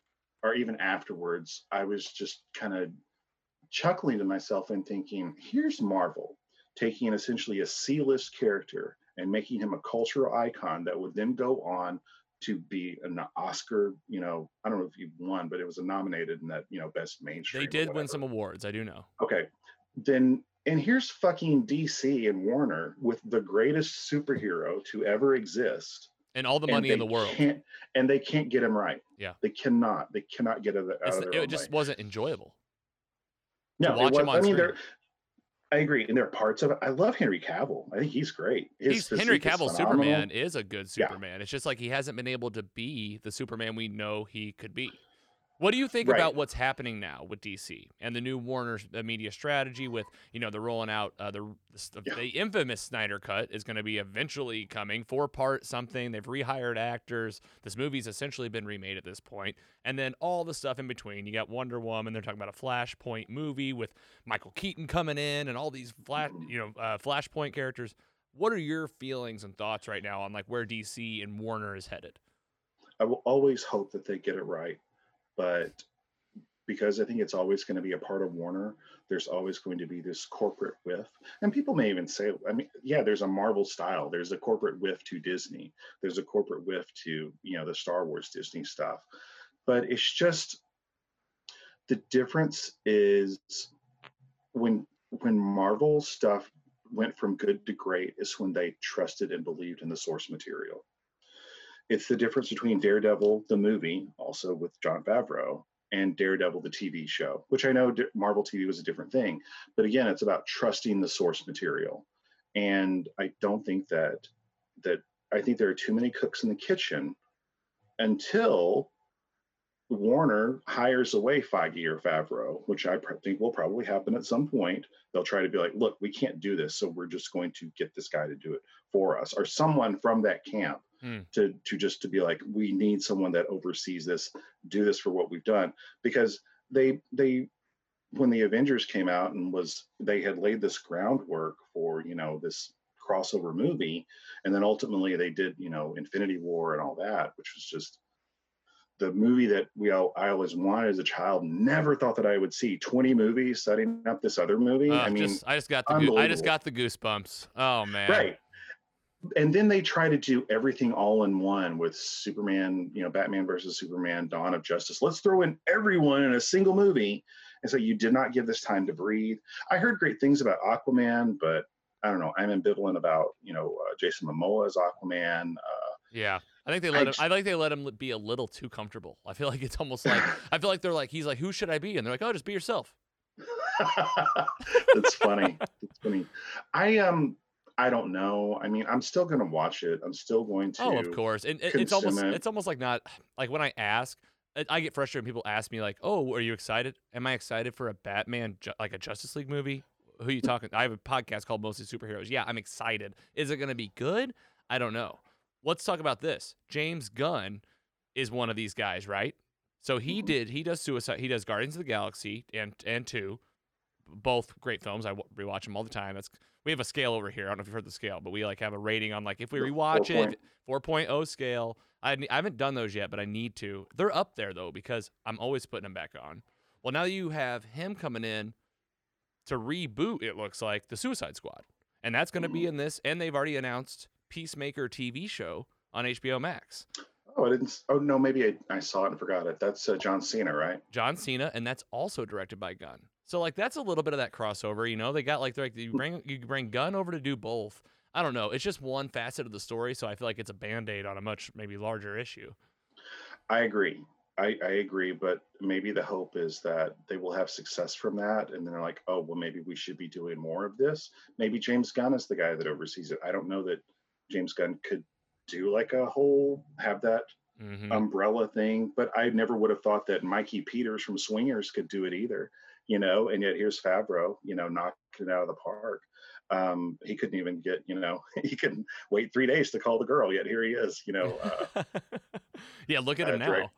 [SPEAKER 2] or even afterwards, I was just kind of chuckling to myself and thinking, here's Marvel taking essentially a C-list character and making him a cultural icon that would then go on to be an Oscar, you know, I don't know if he won, but it was a nominated in that, you know, best mainstream.
[SPEAKER 1] They did win some awards, I do know.
[SPEAKER 2] Okay. Then and here's fucking DC and Warner with the greatest superhero to ever exist.
[SPEAKER 1] And all the money in the world.
[SPEAKER 2] and they can't get him right.
[SPEAKER 1] Yeah.
[SPEAKER 2] They cannot. They cannot get it out of
[SPEAKER 1] It just
[SPEAKER 2] way.
[SPEAKER 1] wasn't enjoyable.
[SPEAKER 2] No, watch was, I mean, screen. I agree, and there are parts of it. I love Henry Cavill. I think he's great.
[SPEAKER 1] His he's, Henry Cavill Superman is a good Superman. Yeah. It's just like he hasn't been able to be the Superman we know he could be. What do you think right. about what's happening now with DC and the new Warner uh, media strategy with, you know, the rolling out uh, the the, yeah. the, infamous Snyder cut is going to be eventually coming, four part something. They've rehired actors. This movie's essentially been remade at this point. And then all the stuff in between. You got Wonder Woman, they're talking about a Flashpoint movie with Michael Keaton coming in and all these flash, you know, uh, Flashpoint characters. What are your feelings and thoughts right now on like where DC and Warner is headed?
[SPEAKER 2] I will always hope that they get it right but because I think it's always going to be a part of Warner, there's always going to be this corporate whiff. And people may even say, I mean, yeah, there's a Marvel style, there's a corporate whiff to Disney, there's a corporate whiff to, you know, the Star Wars Disney stuff. But it's just the difference is when when Marvel stuff went from good to great is when they trusted and believed in the source material. It's the difference between Daredevil, the movie, also with Jon Favreau, and Daredevil, the TV show, which I know Marvel TV was a different thing. But again, it's about trusting the source material. And I don't think that, that I think there are too many cooks in the kitchen until Warner hires away Feige or Favreau, which I think will probably happen at some point. They'll try to be like, look, we can't do this. So we're just going to get this guy to do it for us or someone from that camp hmm. to to just to be like we need someone that oversees this do this for what we've done because they they when the avengers came out and was they had laid this groundwork for you know this crossover movie and then ultimately they did you know infinity war and all that which was just the movie that we all, I always wanted as a child. Never thought that I would see 20 movies setting up this other movie. Uh, I mean,
[SPEAKER 1] just, I just got the I just got the goosebumps. Oh man!
[SPEAKER 2] Right and then they try to do everything all in one with Superman, you know, Batman versus Superman, Dawn of Justice. Let's throw in everyone in a single movie. And so you did not give this time to breathe. I heard great things about Aquaman, but I don't know. I'm ambivalent about, you know, uh, Jason Momoa as Aquaman. Uh,
[SPEAKER 1] yeah. I think they let I, him. I think they let him be a little too comfortable. I feel like it's almost like I feel like they're like he's like, who should I be? And they're like, oh, just be yourself.
[SPEAKER 2] That's funny. That's funny. I um I don't know. I mean, I'm still going to watch it. I'm still going to.
[SPEAKER 1] Oh, of course. And it's almost it. it's almost like not like when I ask, I get frustrated when people ask me like, "Oh, are you excited? Am I excited for a Batman like a Justice League movie? Who are you talking? I have a podcast called Mostly Superheroes. Yeah, I'm excited. Is it going to be good? I don't know. Let's talk about this. James Gunn is one of these guys, right? So he mm-hmm. did. He does Suicide. He does Guardians of the Galaxy and and two, both great films. I rewatch them all the time. That's we have a scale over here. I don't know if you've heard the scale, but we like have a rating on like if we rewatch it,
[SPEAKER 2] 4
[SPEAKER 1] scale. I, I haven't done those yet, but I need to. They're up there though because I'm always putting them back on. Well, now you have him coming in to reboot. It looks like the Suicide Squad, and that's going to be
[SPEAKER 2] Mhm.
[SPEAKER 1] in this. And they've already announced Peacemaker TV show on HBO Max.
[SPEAKER 2] Oh, I didn't. Oh no, maybe I, I saw it and forgot it. That's uh, John Cena, right?
[SPEAKER 1] John Cena, and that's also directed by Gunn. So like that's a little bit of that crossover, you know. They got like they're like you bring you bring Gunn over to do both. I don't know. It's just one facet of the story, so I feel like it's a band aid on a much maybe larger issue.
[SPEAKER 2] I agree. I, I agree, but maybe the hope is that they will have success from that, and then they're like, oh, well, maybe we should be doing more of this. Maybe James Gunn is the guy that oversees it. I don't know that James Gunn could do like a whole have that
[SPEAKER 1] hmm
[SPEAKER 2] umbrella thing, but I never would have thought that Mikey Peters from Swingers could do it either. You know, and yet here's Favreau, you know, knocking it out of the park. Um, he couldn't even get, you know, he couldn't wait three days to call the girl, yet here he is, you know. Uh,
[SPEAKER 1] yeah, look at him now.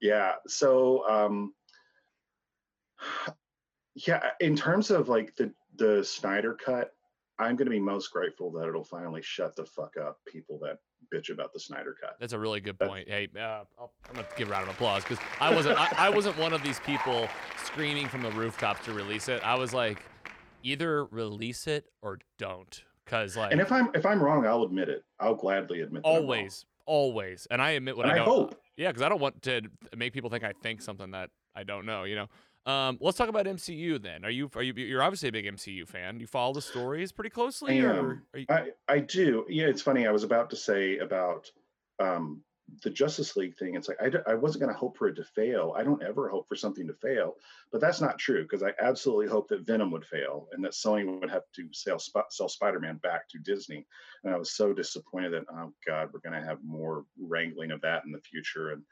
[SPEAKER 2] yeah. So, um, yeah, in terms of like the the Snyder cut, I'm going to be most grateful that it'll finally shut the fuck up people that bitch about the Snyder cut.
[SPEAKER 1] That's a really good point. Hey, uh, I'll, I'm gonna give a round of applause because I wasn't I, I wasn't one of these people screaming from the rooftops to release it. I was like, either release it or don't, because like
[SPEAKER 2] And if I'm if I'm wrong, I'll admit it. I'll gladly admit. That I'm wrong.
[SPEAKER 1] always, always, and I admit when
[SPEAKER 2] And
[SPEAKER 1] I
[SPEAKER 2] I
[SPEAKER 1] don't.
[SPEAKER 2] hope.
[SPEAKER 1] Yeah, because I don't want to make people think I think something that I don't know. You know. Um, let's talk about MCU then. Are you are you you're obviously a big MCU fan? You follow the stories pretty closely,
[SPEAKER 2] I
[SPEAKER 1] or
[SPEAKER 2] am.
[SPEAKER 1] are you,
[SPEAKER 2] I I do. Yeah, it's funny. I was about to say about um the Justice League thing. It's like I, d- I wasn't going to hope for it to fail. I don't ever hope for something to fail, but that's not true because I absolutely hope that Venom would fail and that Sony would have to sell Sp- sell Spider-Man back to Disney. And I was so disappointed that oh god, we're going to have more wrangling of that in the future. And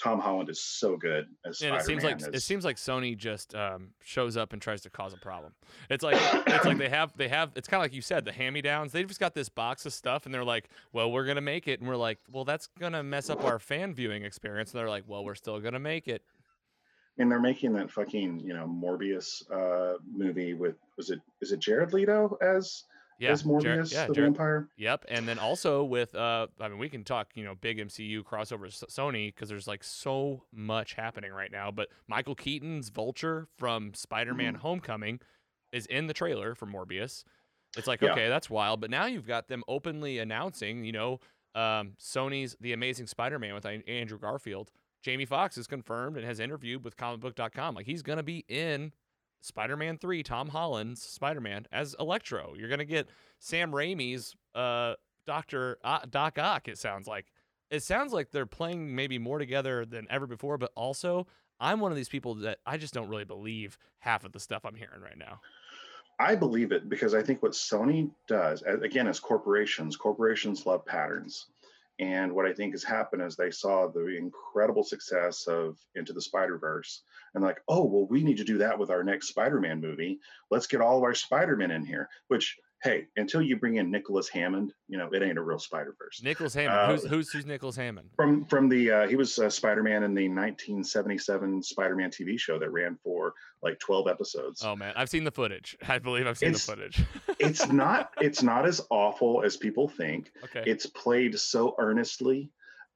[SPEAKER 2] Tom Holland is so good as
[SPEAKER 1] and
[SPEAKER 2] Spider-Man.
[SPEAKER 1] it seems like it seems like Sony just um, shows up and tries to cause a problem. It's like it's like they have they have it's kind of like you said the hand me downs. They've just got this box of stuff and they're like, well, we're gonna make it, and we're like, well, that's gonna mess up our fan viewing experience. And they're like, well, we're still gonna make it.
[SPEAKER 2] and they're making that fucking you know Morbius uh movie with was it is it Jared Leto as
[SPEAKER 1] Yeah,
[SPEAKER 2] as Morbius
[SPEAKER 1] yeah,
[SPEAKER 2] the
[SPEAKER 1] Jar-
[SPEAKER 2] vampire?
[SPEAKER 1] Yep, and then also with uh, I mean, we can talk, you know, big MCU crossovers, S- Sony, because there's like so much happening right now. But Michael Keaton's Vulture from Spider-Man:
[SPEAKER 2] Mm-hmm.
[SPEAKER 1] Homecoming is in the trailer for Morbius. It's like
[SPEAKER 2] Yeah.
[SPEAKER 1] okay, that's wild. But now you've got them openly announcing, you know, um, Sony's The Amazing Spider-Man with An- Andrew Garfield. Jamie Foxx is confirmed and has interviewed with comicbook.com. Like he's gonna be in Spider-Man 3, Tom Holland's Spider-Man as Electro. You're gonna get Sam Raimi's uh, Doctor uh, Doc Ock. It sounds like. It sounds like they're playing maybe more together than ever before. But also, I'm one of these people that I just don't really believe half of the stuff I'm hearing right now.
[SPEAKER 2] I believe it because I think what Sony does, again, as corporations, corporations love patterns. And what I think has happened is they saw the incredible success of Into the Spider Verse and like, oh, well, we need to do that with our next Spider Man movie. Let's get all of our Spider Men in here. Which, hey, until you bring in Nicholas Hammond, you know, it ain't a real Spider Verse.
[SPEAKER 1] Nicholas Hammond.
[SPEAKER 2] Uh,
[SPEAKER 1] who's who's who's Nicholas Hammond?
[SPEAKER 2] From from the uh, he was uh, Spider Man in the 1977 Spider Man TV show that ran for like 12 episodes.
[SPEAKER 1] Oh man, I've seen the footage. I believe I've seen
[SPEAKER 2] It's-
[SPEAKER 1] the footage.
[SPEAKER 2] it's not it's not as awful as people think.
[SPEAKER 1] okay.
[SPEAKER 2] It's played so earnestly.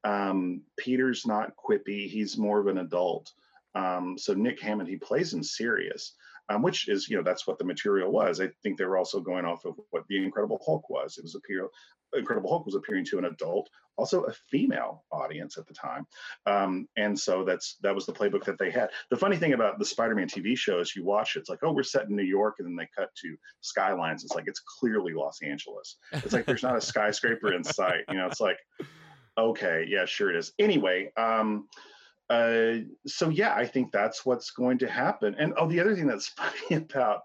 [SPEAKER 2] Um, Peter's not quippy; he's more of an adult. Um, so Nick Hammond, he plays him serious, um, which is you know that's what the material was. I think they were also going off of what the Incredible Hulk was. It was appeal. Incredible Hulk was appearing to an adult, also a female audience at the time, um, and so that's that was the playbook that they had. The funny thing about the Spider-Man TV show is you watch it, it's like oh we're set in New York, and then they cut to skylines. It's like it's clearly Los Angeles. It's like there's not a skyscraper in sight. You know, it's like, okay, yeah, sure it is. Anyway, um, uh, so yeah, I think that's what's going to happen. And oh, the other thing that's funny about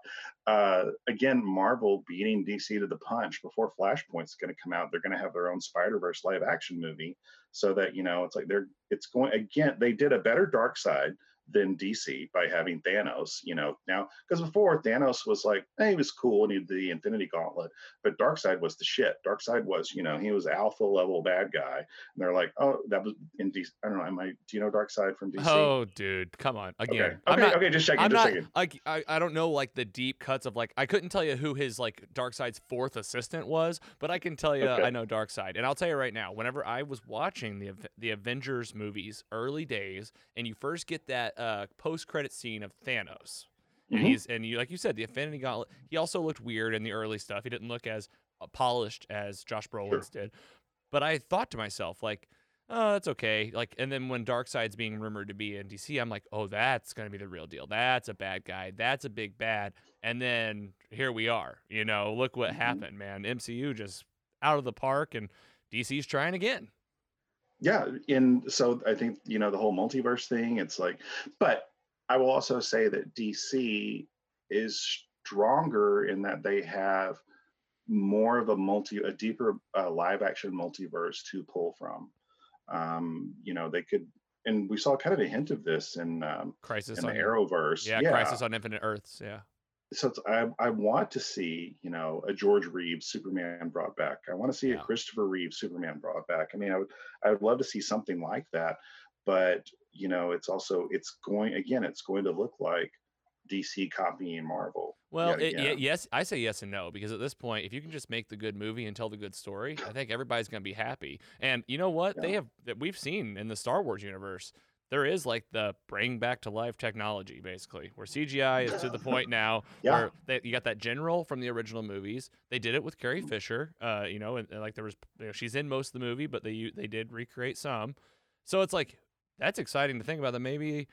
[SPEAKER 2] uh, again, Marvel beating DC to the punch before Flashpoint's going to come out. They're going to have their own Spider Verse live action movie, so that you know it's like they're it's going again. They did a better Darkseid than DC by having Thanos. You know, now because before Thanos was like, hey, he was cool and he did the Infinity Gauntlet, but Darkseid was the shit. Darkseid was, you know, he was alpha level bad guy, and they're like, oh, that was in DC. I don't know. Am I? Do you know Darkseid from DC?
[SPEAKER 1] Oh, dude, come on again.
[SPEAKER 2] okay,
[SPEAKER 1] I'm
[SPEAKER 2] okay,
[SPEAKER 1] not,
[SPEAKER 2] okay. Just checking.
[SPEAKER 1] I'm
[SPEAKER 2] just
[SPEAKER 1] not
[SPEAKER 2] checking.
[SPEAKER 1] I, I don't know like the deep cuts of like I couldn't tell you who his like Darkseid's fourth assistant was, but I can tell you
[SPEAKER 2] Okay.
[SPEAKER 1] I know Darkseid, and I'll tell you right now. Whenever I was watching the the Avengers movies early days, and you first get that uh, post credit scene of Thanos, and
[SPEAKER 2] Mhm.
[SPEAKER 1] he's and you like you said the Infinity Gauntlet. He also looked weird in the early stuff. He didn't look as uh, polished as Josh Brolin's did, but I thought to myself like. Oh, that's okay. Like, and then when Darkseid's being rumored to be in DC, I'm like, oh, that's gonna be the real deal. That's a bad guy. That's a big bad. And then here we are. You know, look what
[SPEAKER 2] Mhm.
[SPEAKER 1] happened, man. MCU just out of the park, and DC's trying again.
[SPEAKER 2] Yeah and so i think you know the whole multiverse thing it's like but i will also say that dc is stronger in that they have more of a multi a deeper uh, live action multiverse to pull from. Um you know they could and we saw kind of a hint of this in um
[SPEAKER 1] Crisis
[SPEAKER 2] in the
[SPEAKER 1] on
[SPEAKER 2] arrowverse.
[SPEAKER 1] Yeah, Crisis on Infinite Earths. Yeah,
[SPEAKER 2] so it's, I, I want to see you know a George Reeves Superman brought back. I want to see
[SPEAKER 1] Yeah.
[SPEAKER 2] a Christopher Reeves Superman brought back. I mean, I would I would love to see something like that, but you know, it's also it's going again. It's going to look like DC copying Marvel.
[SPEAKER 1] Well, it, y- yes, I say yes and no because at this point, if you can just make the good movie and tell the good story, I think everybody's gonna be happy. And you know what? They have that we've seen in the Star Wars universe. There is like the bring back to life technology, basically, where CGI is to the point now
[SPEAKER 2] Yeah.
[SPEAKER 1] where they, you got that general from the original movies. They did it with Carrie Fisher, uh, you know, and, and, like there was, you know, she's in most of the movie, but they they did recreate some. So it's like that's exciting to think about that maybe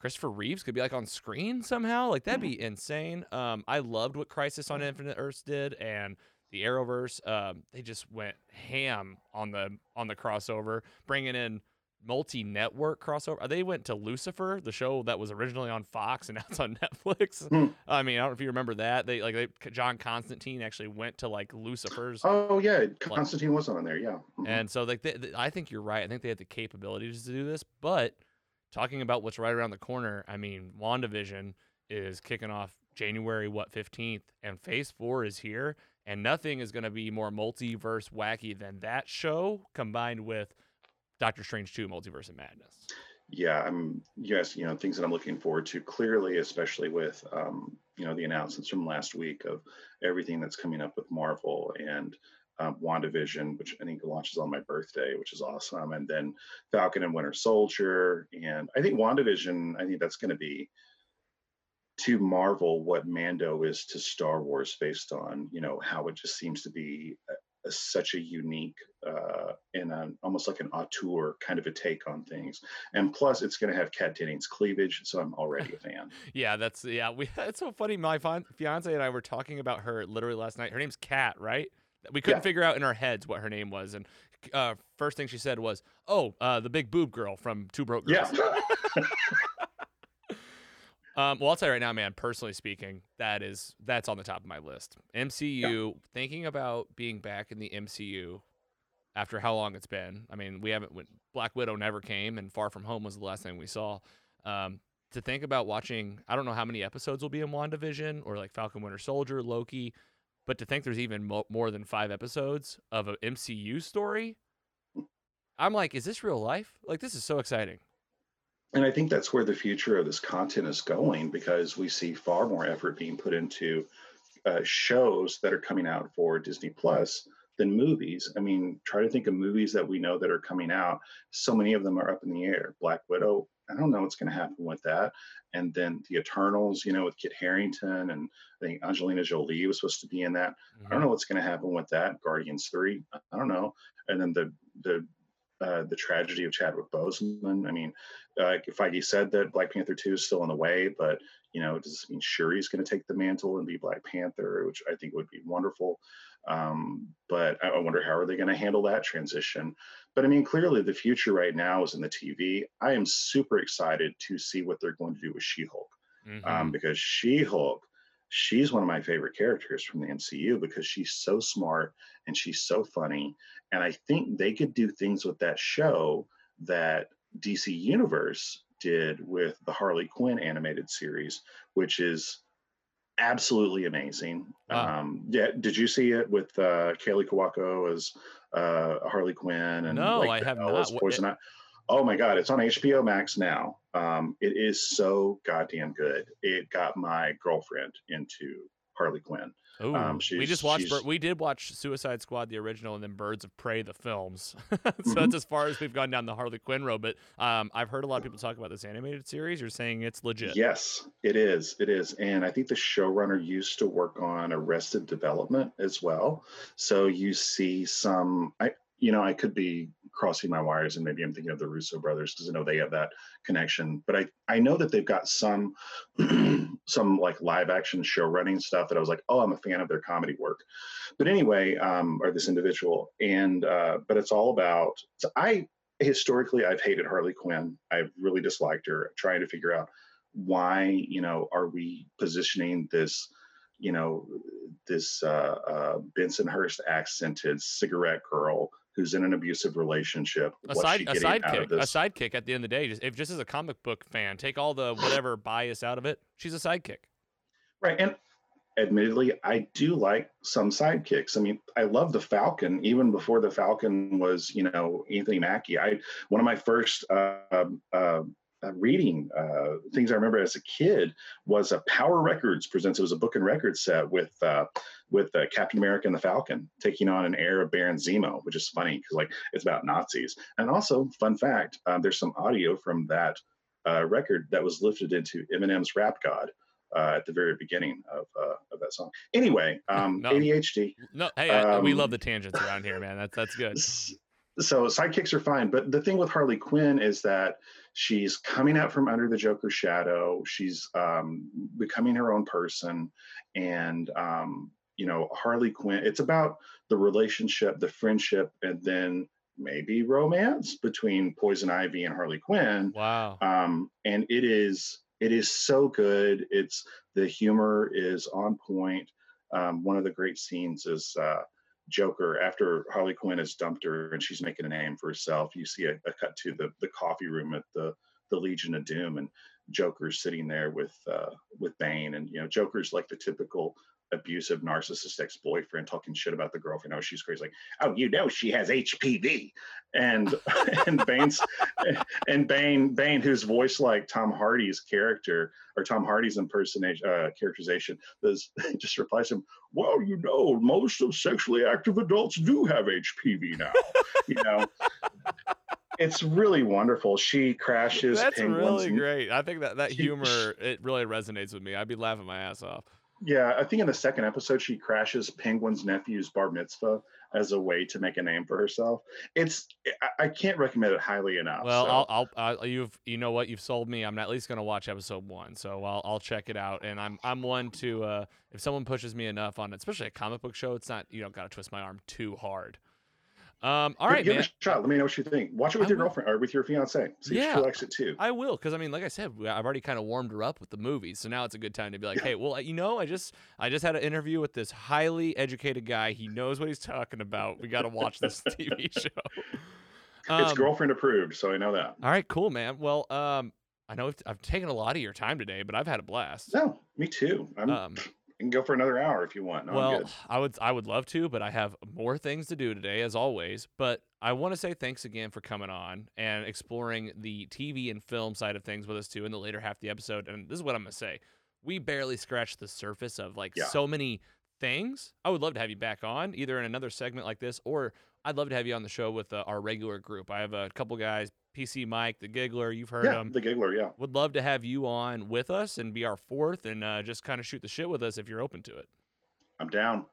[SPEAKER 1] Christopher Reeves could be like on screen somehow. Like that'd be insane. Um, I loved what Crisis on Infinite Earths did, and the Arrowverse. Um, they just went ham on the on the crossover, bringing in multi-network crossover. They went to Lucifer, the show that was originally on Fox and now it's on Netflix.
[SPEAKER 2] Hmm.
[SPEAKER 1] I mean, I don't know if you remember that. They like they John Constantine actually went to like Lucifer's
[SPEAKER 2] Oh yeah, Constantine was on there. Yeah. Mhm.
[SPEAKER 1] and so, like, they, they- I think you're right. I think they have the capabilities to do this. But talking about what's right around the corner, I mean, WandaVision is kicking off January what 15th, and Phase Four is here, and nothing is going to be more multiverse wacky than that show combined with Doctor Strange 2: Multiverse of Madness.
[SPEAKER 2] yeah i'm yes you know things that i'm looking forward to clearly especially with um, you know the announcements from last week of everything that's coming up with marvel and um, wandavision which i think launches on my birthday which is awesome and then falcon and winter soldier and i think wandavision i think that's going to be to marvel what mando is to star wars based on you know how it just seems to be a, such a unique uh, and an, almost like an auteur kind of a take on things and plus it's going to have Kat Dennings cleavage, so I'm already a fan.
[SPEAKER 1] Yeah, that's yeah. We it's so funny. My fiance and I were talking about her literally last night. Her name's Kat, right? We couldn't
[SPEAKER 2] Yeah.
[SPEAKER 1] figure out in our heads what her name was, and uh, first thing she said was, "Oh, uh, the big boob girl from Two Broke Girls."
[SPEAKER 2] Yeah,
[SPEAKER 1] Um, well, I'll tell you right now, man. Personally speaking, that is that's on the top of my list. MCU. Thinking about being back in the MCU after how long it's been. I mean, we haven't. Black Widow never came, and Far From Home was the last thing we saw. Um, to think about watching, I don't know how many episodes will be in WandaVision or like Falcon Winter Soldier, Loki, but to think there's even mo- more than five episodes of an MCU story, I'm like, is this real life? Like, this is so exciting.
[SPEAKER 2] And I think that's where the future of this content is going because we see far more effort being put into uh, shows that are coming out for Disney Plus than movies. I mean, try to think of movies that we know that are coming out. So many of them are up in the air. Black Widow. I don't know what's going to happen with that. And then the Eternals, you know, with Kit Harington and I think Angelina Jolie was supposed to be in that. I don't know what's going to happen with that. Guardians three. I don't know. And then the the uh, the tragedy of Chadwick Boseman. I mean, uh, Feige said that Black Panther two is still in the way, but you know, does this mean Shuri's going to take the mantle and be Black Panther, which I think would be wonderful. Um, but I, wonder how are they going to handle that transition. But I mean, clearly the future right now is in the TV. I am super excited to see what they're going to do with She-Hulk
[SPEAKER 1] Mhm.
[SPEAKER 2] um, because She Hulk, she's one of my favorite characters from the MCU because she's so smart and she's so funny. And I think they could do things with that show that DC Universe did with the Harley Quinn animated series, which is absolutely amazing.
[SPEAKER 1] Wow.
[SPEAKER 2] Um, yeah, did you see it with uh, Kaley Cuoco as uh, Harley Quinn and
[SPEAKER 1] No,
[SPEAKER 2] like
[SPEAKER 1] I have not.
[SPEAKER 2] Poison Ivy? Oh my God, it's on HBO Max now. Um, it is so goddamn good. It got my girlfriend into Harley Quinn.
[SPEAKER 1] Ooh,
[SPEAKER 2] Um,
[SPEAKER 1] we just watched. We did watch Suicide Squad, the original, and then Birds of Prey, the films. so
[SPEAKER 2] Mhm.
[SPEAKER 1] that's as far as we've gone down the Harley Quinn road. But um, I've heard a lot of people talk about this animated series. You're saying it's legit.
[SPEAKER 2] Yes, it is. It is. And I think the showrunner used to work on Arrested Development as well. So you see some, I, you know, I could be crossing my wires and maybe I'm thinking of the Russo brothers because I know they have that connection. But I, I know that they've got some, some like live action show running stuff that I was like, oh, I'm a fan of their comedy work. But anyway, um, or this individual. And, uh, but it's all about, so I, historically, I've hated Harley Quinn. I've really disliked her, trying to figure out why you know are we positioning this you know this uh, uh, Bensonhurst accented cigarette girl who's in an abusive relationship
[SPEAKER 1] A side, a sidekick, a sidekick. At the end of the day, just if just as a comic book fan, take all the whatever bias out of it. She's a sidekick.
[SPEAKER 2] right and admittedly i do like some sidekicks i mean i love the falcon even before the falcon was you know anthony mackie i one of my first uh, uh, uh, reading uh, things I remember as a kid was a Power Records presents. It was a book and record set with uh, with uh, Captain America and the Falcon taking on an heir of Baron Zemo, which is funny because like it's about Nazis. And also, fun fact: um, there's some audio from that uh, record that was lifted into Eminem's Rap God. Uh, at the very beginning of uh, of that song. Anyway, um,
[SPEAKER 1] No.
[SPEAKER 2] ADHD.
[SPEAKER 1] No, hey, I- we
[SPEAKER 2] Um,
[SPEAKER 1] love the tangents around here, man. That's that's good.
[SPEAKER 2] So sidekicks are fine, but the thing with Harley Quinn is that she's coming out from under the Joker's shadow. She's um, becoming her own person, and um, you know Harley Quinn. It's about the relationship, the friendship, and then maybe romance between Poison Ivy and Harley Quinn
[SPEAKER 1] Wow.
[SPEAKER 2] um, and it is it is so good. It's the humor is on point. Um, one of the great scenes is uh, Joker after Harley Quinn has dumped her and she's making a name for herself. You see a, a cut to the the coffee room at the the Legion of Doom, and Joker's sitting there with uh, with Bane, and you know Joker's like the typical abusive narcissist ex-boyfriend talking shit about the girlfriend. Oh, she's crazy. Like, oh, you know she has HPV, and and Bane's and Bane, Bane, whose voice like Tom Hardy's character or Tom Hardy's impersonation uh, characterization, does just replies to him, "Well, you know, most of sexually active adults do have HPV now." you know, it's really wonderful. She crashes
[SPEAKER 1] That's
[SPEAKER 2] penguins.
[SPEAKER 1] really great. I think that that humor it really resonates with me. I'd be laughing my ass off.
[SPEAKER 2] Yeah, I think in the second episode she crashes Penguin's nephew's bar mitzvah as a way to make a name for herself. It's I, I can't recommend it highly enough.
[SPEAKER 1] Well,
[SPEAKER 2] so.
[SPEAKER 1] I'll, I'll, I'll, you've, you know what, you've sold me. I'm at least gonna watch episode one, so I'll, I'll check it out. And I'm, I'm one to, uh, if someone pushes me enough on it, especially a comic book show, it's not, you don't gotta twist my arm too hard. Um, all
[SPEAKER 2] Give-
[SPEAKER 1] man.
[SPEAKER 2] it a shot. Let me know what you think. Watch it with
[SPEAKER 1] I
[SPEAKER 2] your
[SPEAKER 1] will.
[SPEAKER 2] girlfriend or with your fiance. See if
[SPEAKER 1] Yeah.
[SPEAKER 2] she likes it too.
[SPEAKER 1] I will, because I mean, like I said, I've already kind of warmed her up with the movies, so now it's a good time to be like,
[SPEAKER 2] Yeah.
[SPEAKER 1] hey, well, you know, I just, I just had an interview with this highly educated guy. He knows what he's talking about. We got to watch this TV show.
[SPEAKER 2] it's
[SPEAKER 1] Um,
[SPEAKER 2] girlfriend approved, so I know that.
[SPEAKER 1] All right, cool, man. Well, um, I know I've, I've taken a lot of your time today, but I've had a blast.
[SPEAKER 2] No, me too. I'm,
[SPEAKER 1] Um,
[SPEAKER 2] you can go for another hour if you want. No,
[SPEAKER 1] well. I would I would love to, but I have more things to do today, as always. But I want to say thanks again for coming on and exploring the TV and film side of things with us too in the later half of the episode. And this is what I'm gonna say: we barely scratched the surface of like
[SPEAKER 2] Yeah.
[SPEAKER 1] so many things. I would love to have you back on, either in another segment like this, or I'd love to have you on the show with uh, our regular group. I have a couple guys, PC Mike, the Giggler. You've heard
[SPEAKER 2] Yeah,
[SPEAKER 1] him.
[SPEAKER 2] the giggler. Yeah,
[SPEAKER 1] Would love to have you on with us and be our fourth, and uh, just kind of shoot the shit with us if you're open to it.
[SPEAKER 2] I'm down.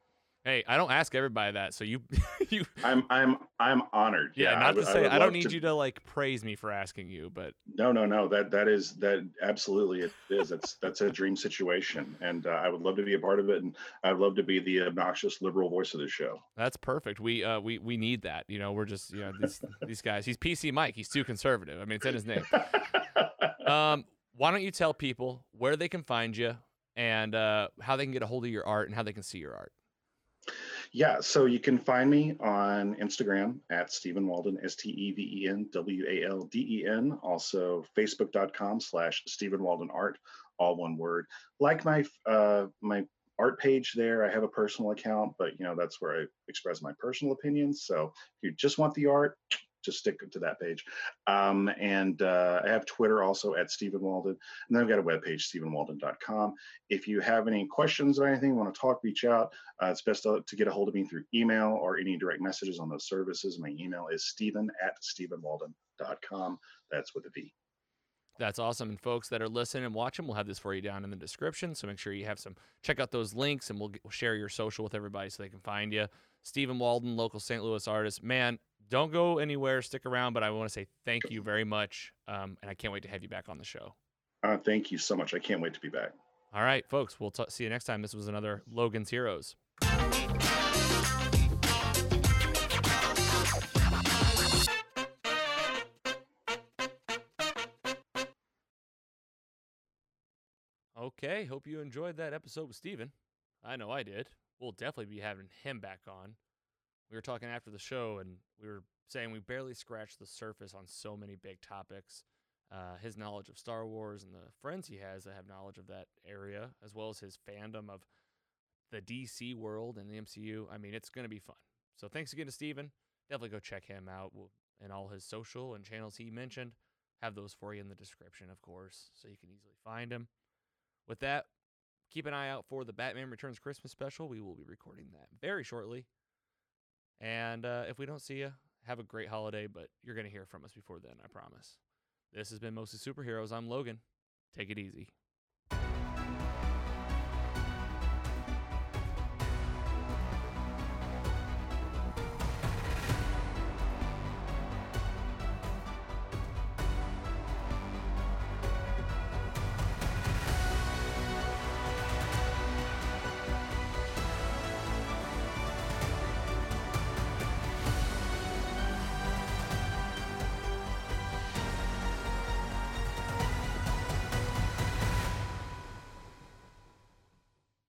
[SPEAKER 1] Hey, I don't ask everybody that, so you, you,
[SPEAKER 2] I'm I'm I'm honored.
[SPEAKER 1] yeah.
[SPEAKER 2] I
[SPEAKER 1] not
[SPEAKER 2] would-
[SPEAKER 1] to say
[SPEAKER 2] would
[SPEAKER 1] I, don't need
[SPEAKER 2] to-
[SPEAKER 1] you to like praise me for asking you, but
[SPEAKER 2] No, no, no. That that is that absolutely it is. That's that's a dream situation, and uh, I would love to be a part of it, and I'd love to be the obnoxious liberal voice of the show.
[SPEAKER 1] that's perfect. We, uh, we, we need that. You know, we're just, you know, these, these guys. He's PC Mike. He's too conservative. I mean, it's in his name. Um, why don't you tell people where they can find you and uh, how they can get a hold of your art and how they can see your art?
[SPEAKER 2] Yeah, so you can find me on Instagram at Steven Walden, S T E V E N W A L D E N. Also, facebook.com slash Steven Walden Art, all one word. Like my uh, my art page there, I have a personal account, but you know that's where I express my personal opinions. So if you just want the art, just stick to that page. Um, and uh, I have Twitter also at Steven Walden. And then I've got a webpage, stevenwalden.com. If you have any questions or anything, want to talk, reach out. Uh, it's best to, to, get a hold of me through email or any direct messages on those services. My email is steven at stevenwalden.com. That's with a V.
[SPEAKER 1] That's awesome. And folks that are listening and watching, we'll have this for you down in the description. So make sure you have some, check out those links and we'll, get, we'll share your social with everybody so they can find you. Steven Walden, local St. Louis artist. Man, don't go anywhere. Stick around. But I want to say thank you very much. Um, and I can't wait to have you back on the show.
[SPEAKER 2] Uh, thank you so much. I can't wait to be back.
[SPEAKER 1] All right, folks. We'll t- see you next time. This was another Logan's Heroes. Okay, hope you enjoyed that episode with Steven. I know I did. We'll definitely be having him back on. We were talking after the show, and we were saying we barely scratched the surface on so many big topics. Uh, his knowledge of Star Wars and the friends he has that have knowledge of that area, as well as his fandom of the DC world and the MCU. I mean, it's going to be fun. So thanks again to Steven. Definitely go check him out and all his social and channels he mentioned. Have those for you in the description, of course, so you can easily find him. With that, keep an eye out for the Batman Returns Christmas special. We will be recording that very shortly. And uh, if we don't see you, have a great holiday, but you're going to hear from us before then, I promise. This has been Mostly Superheroes. I'm Logan. Take it easy.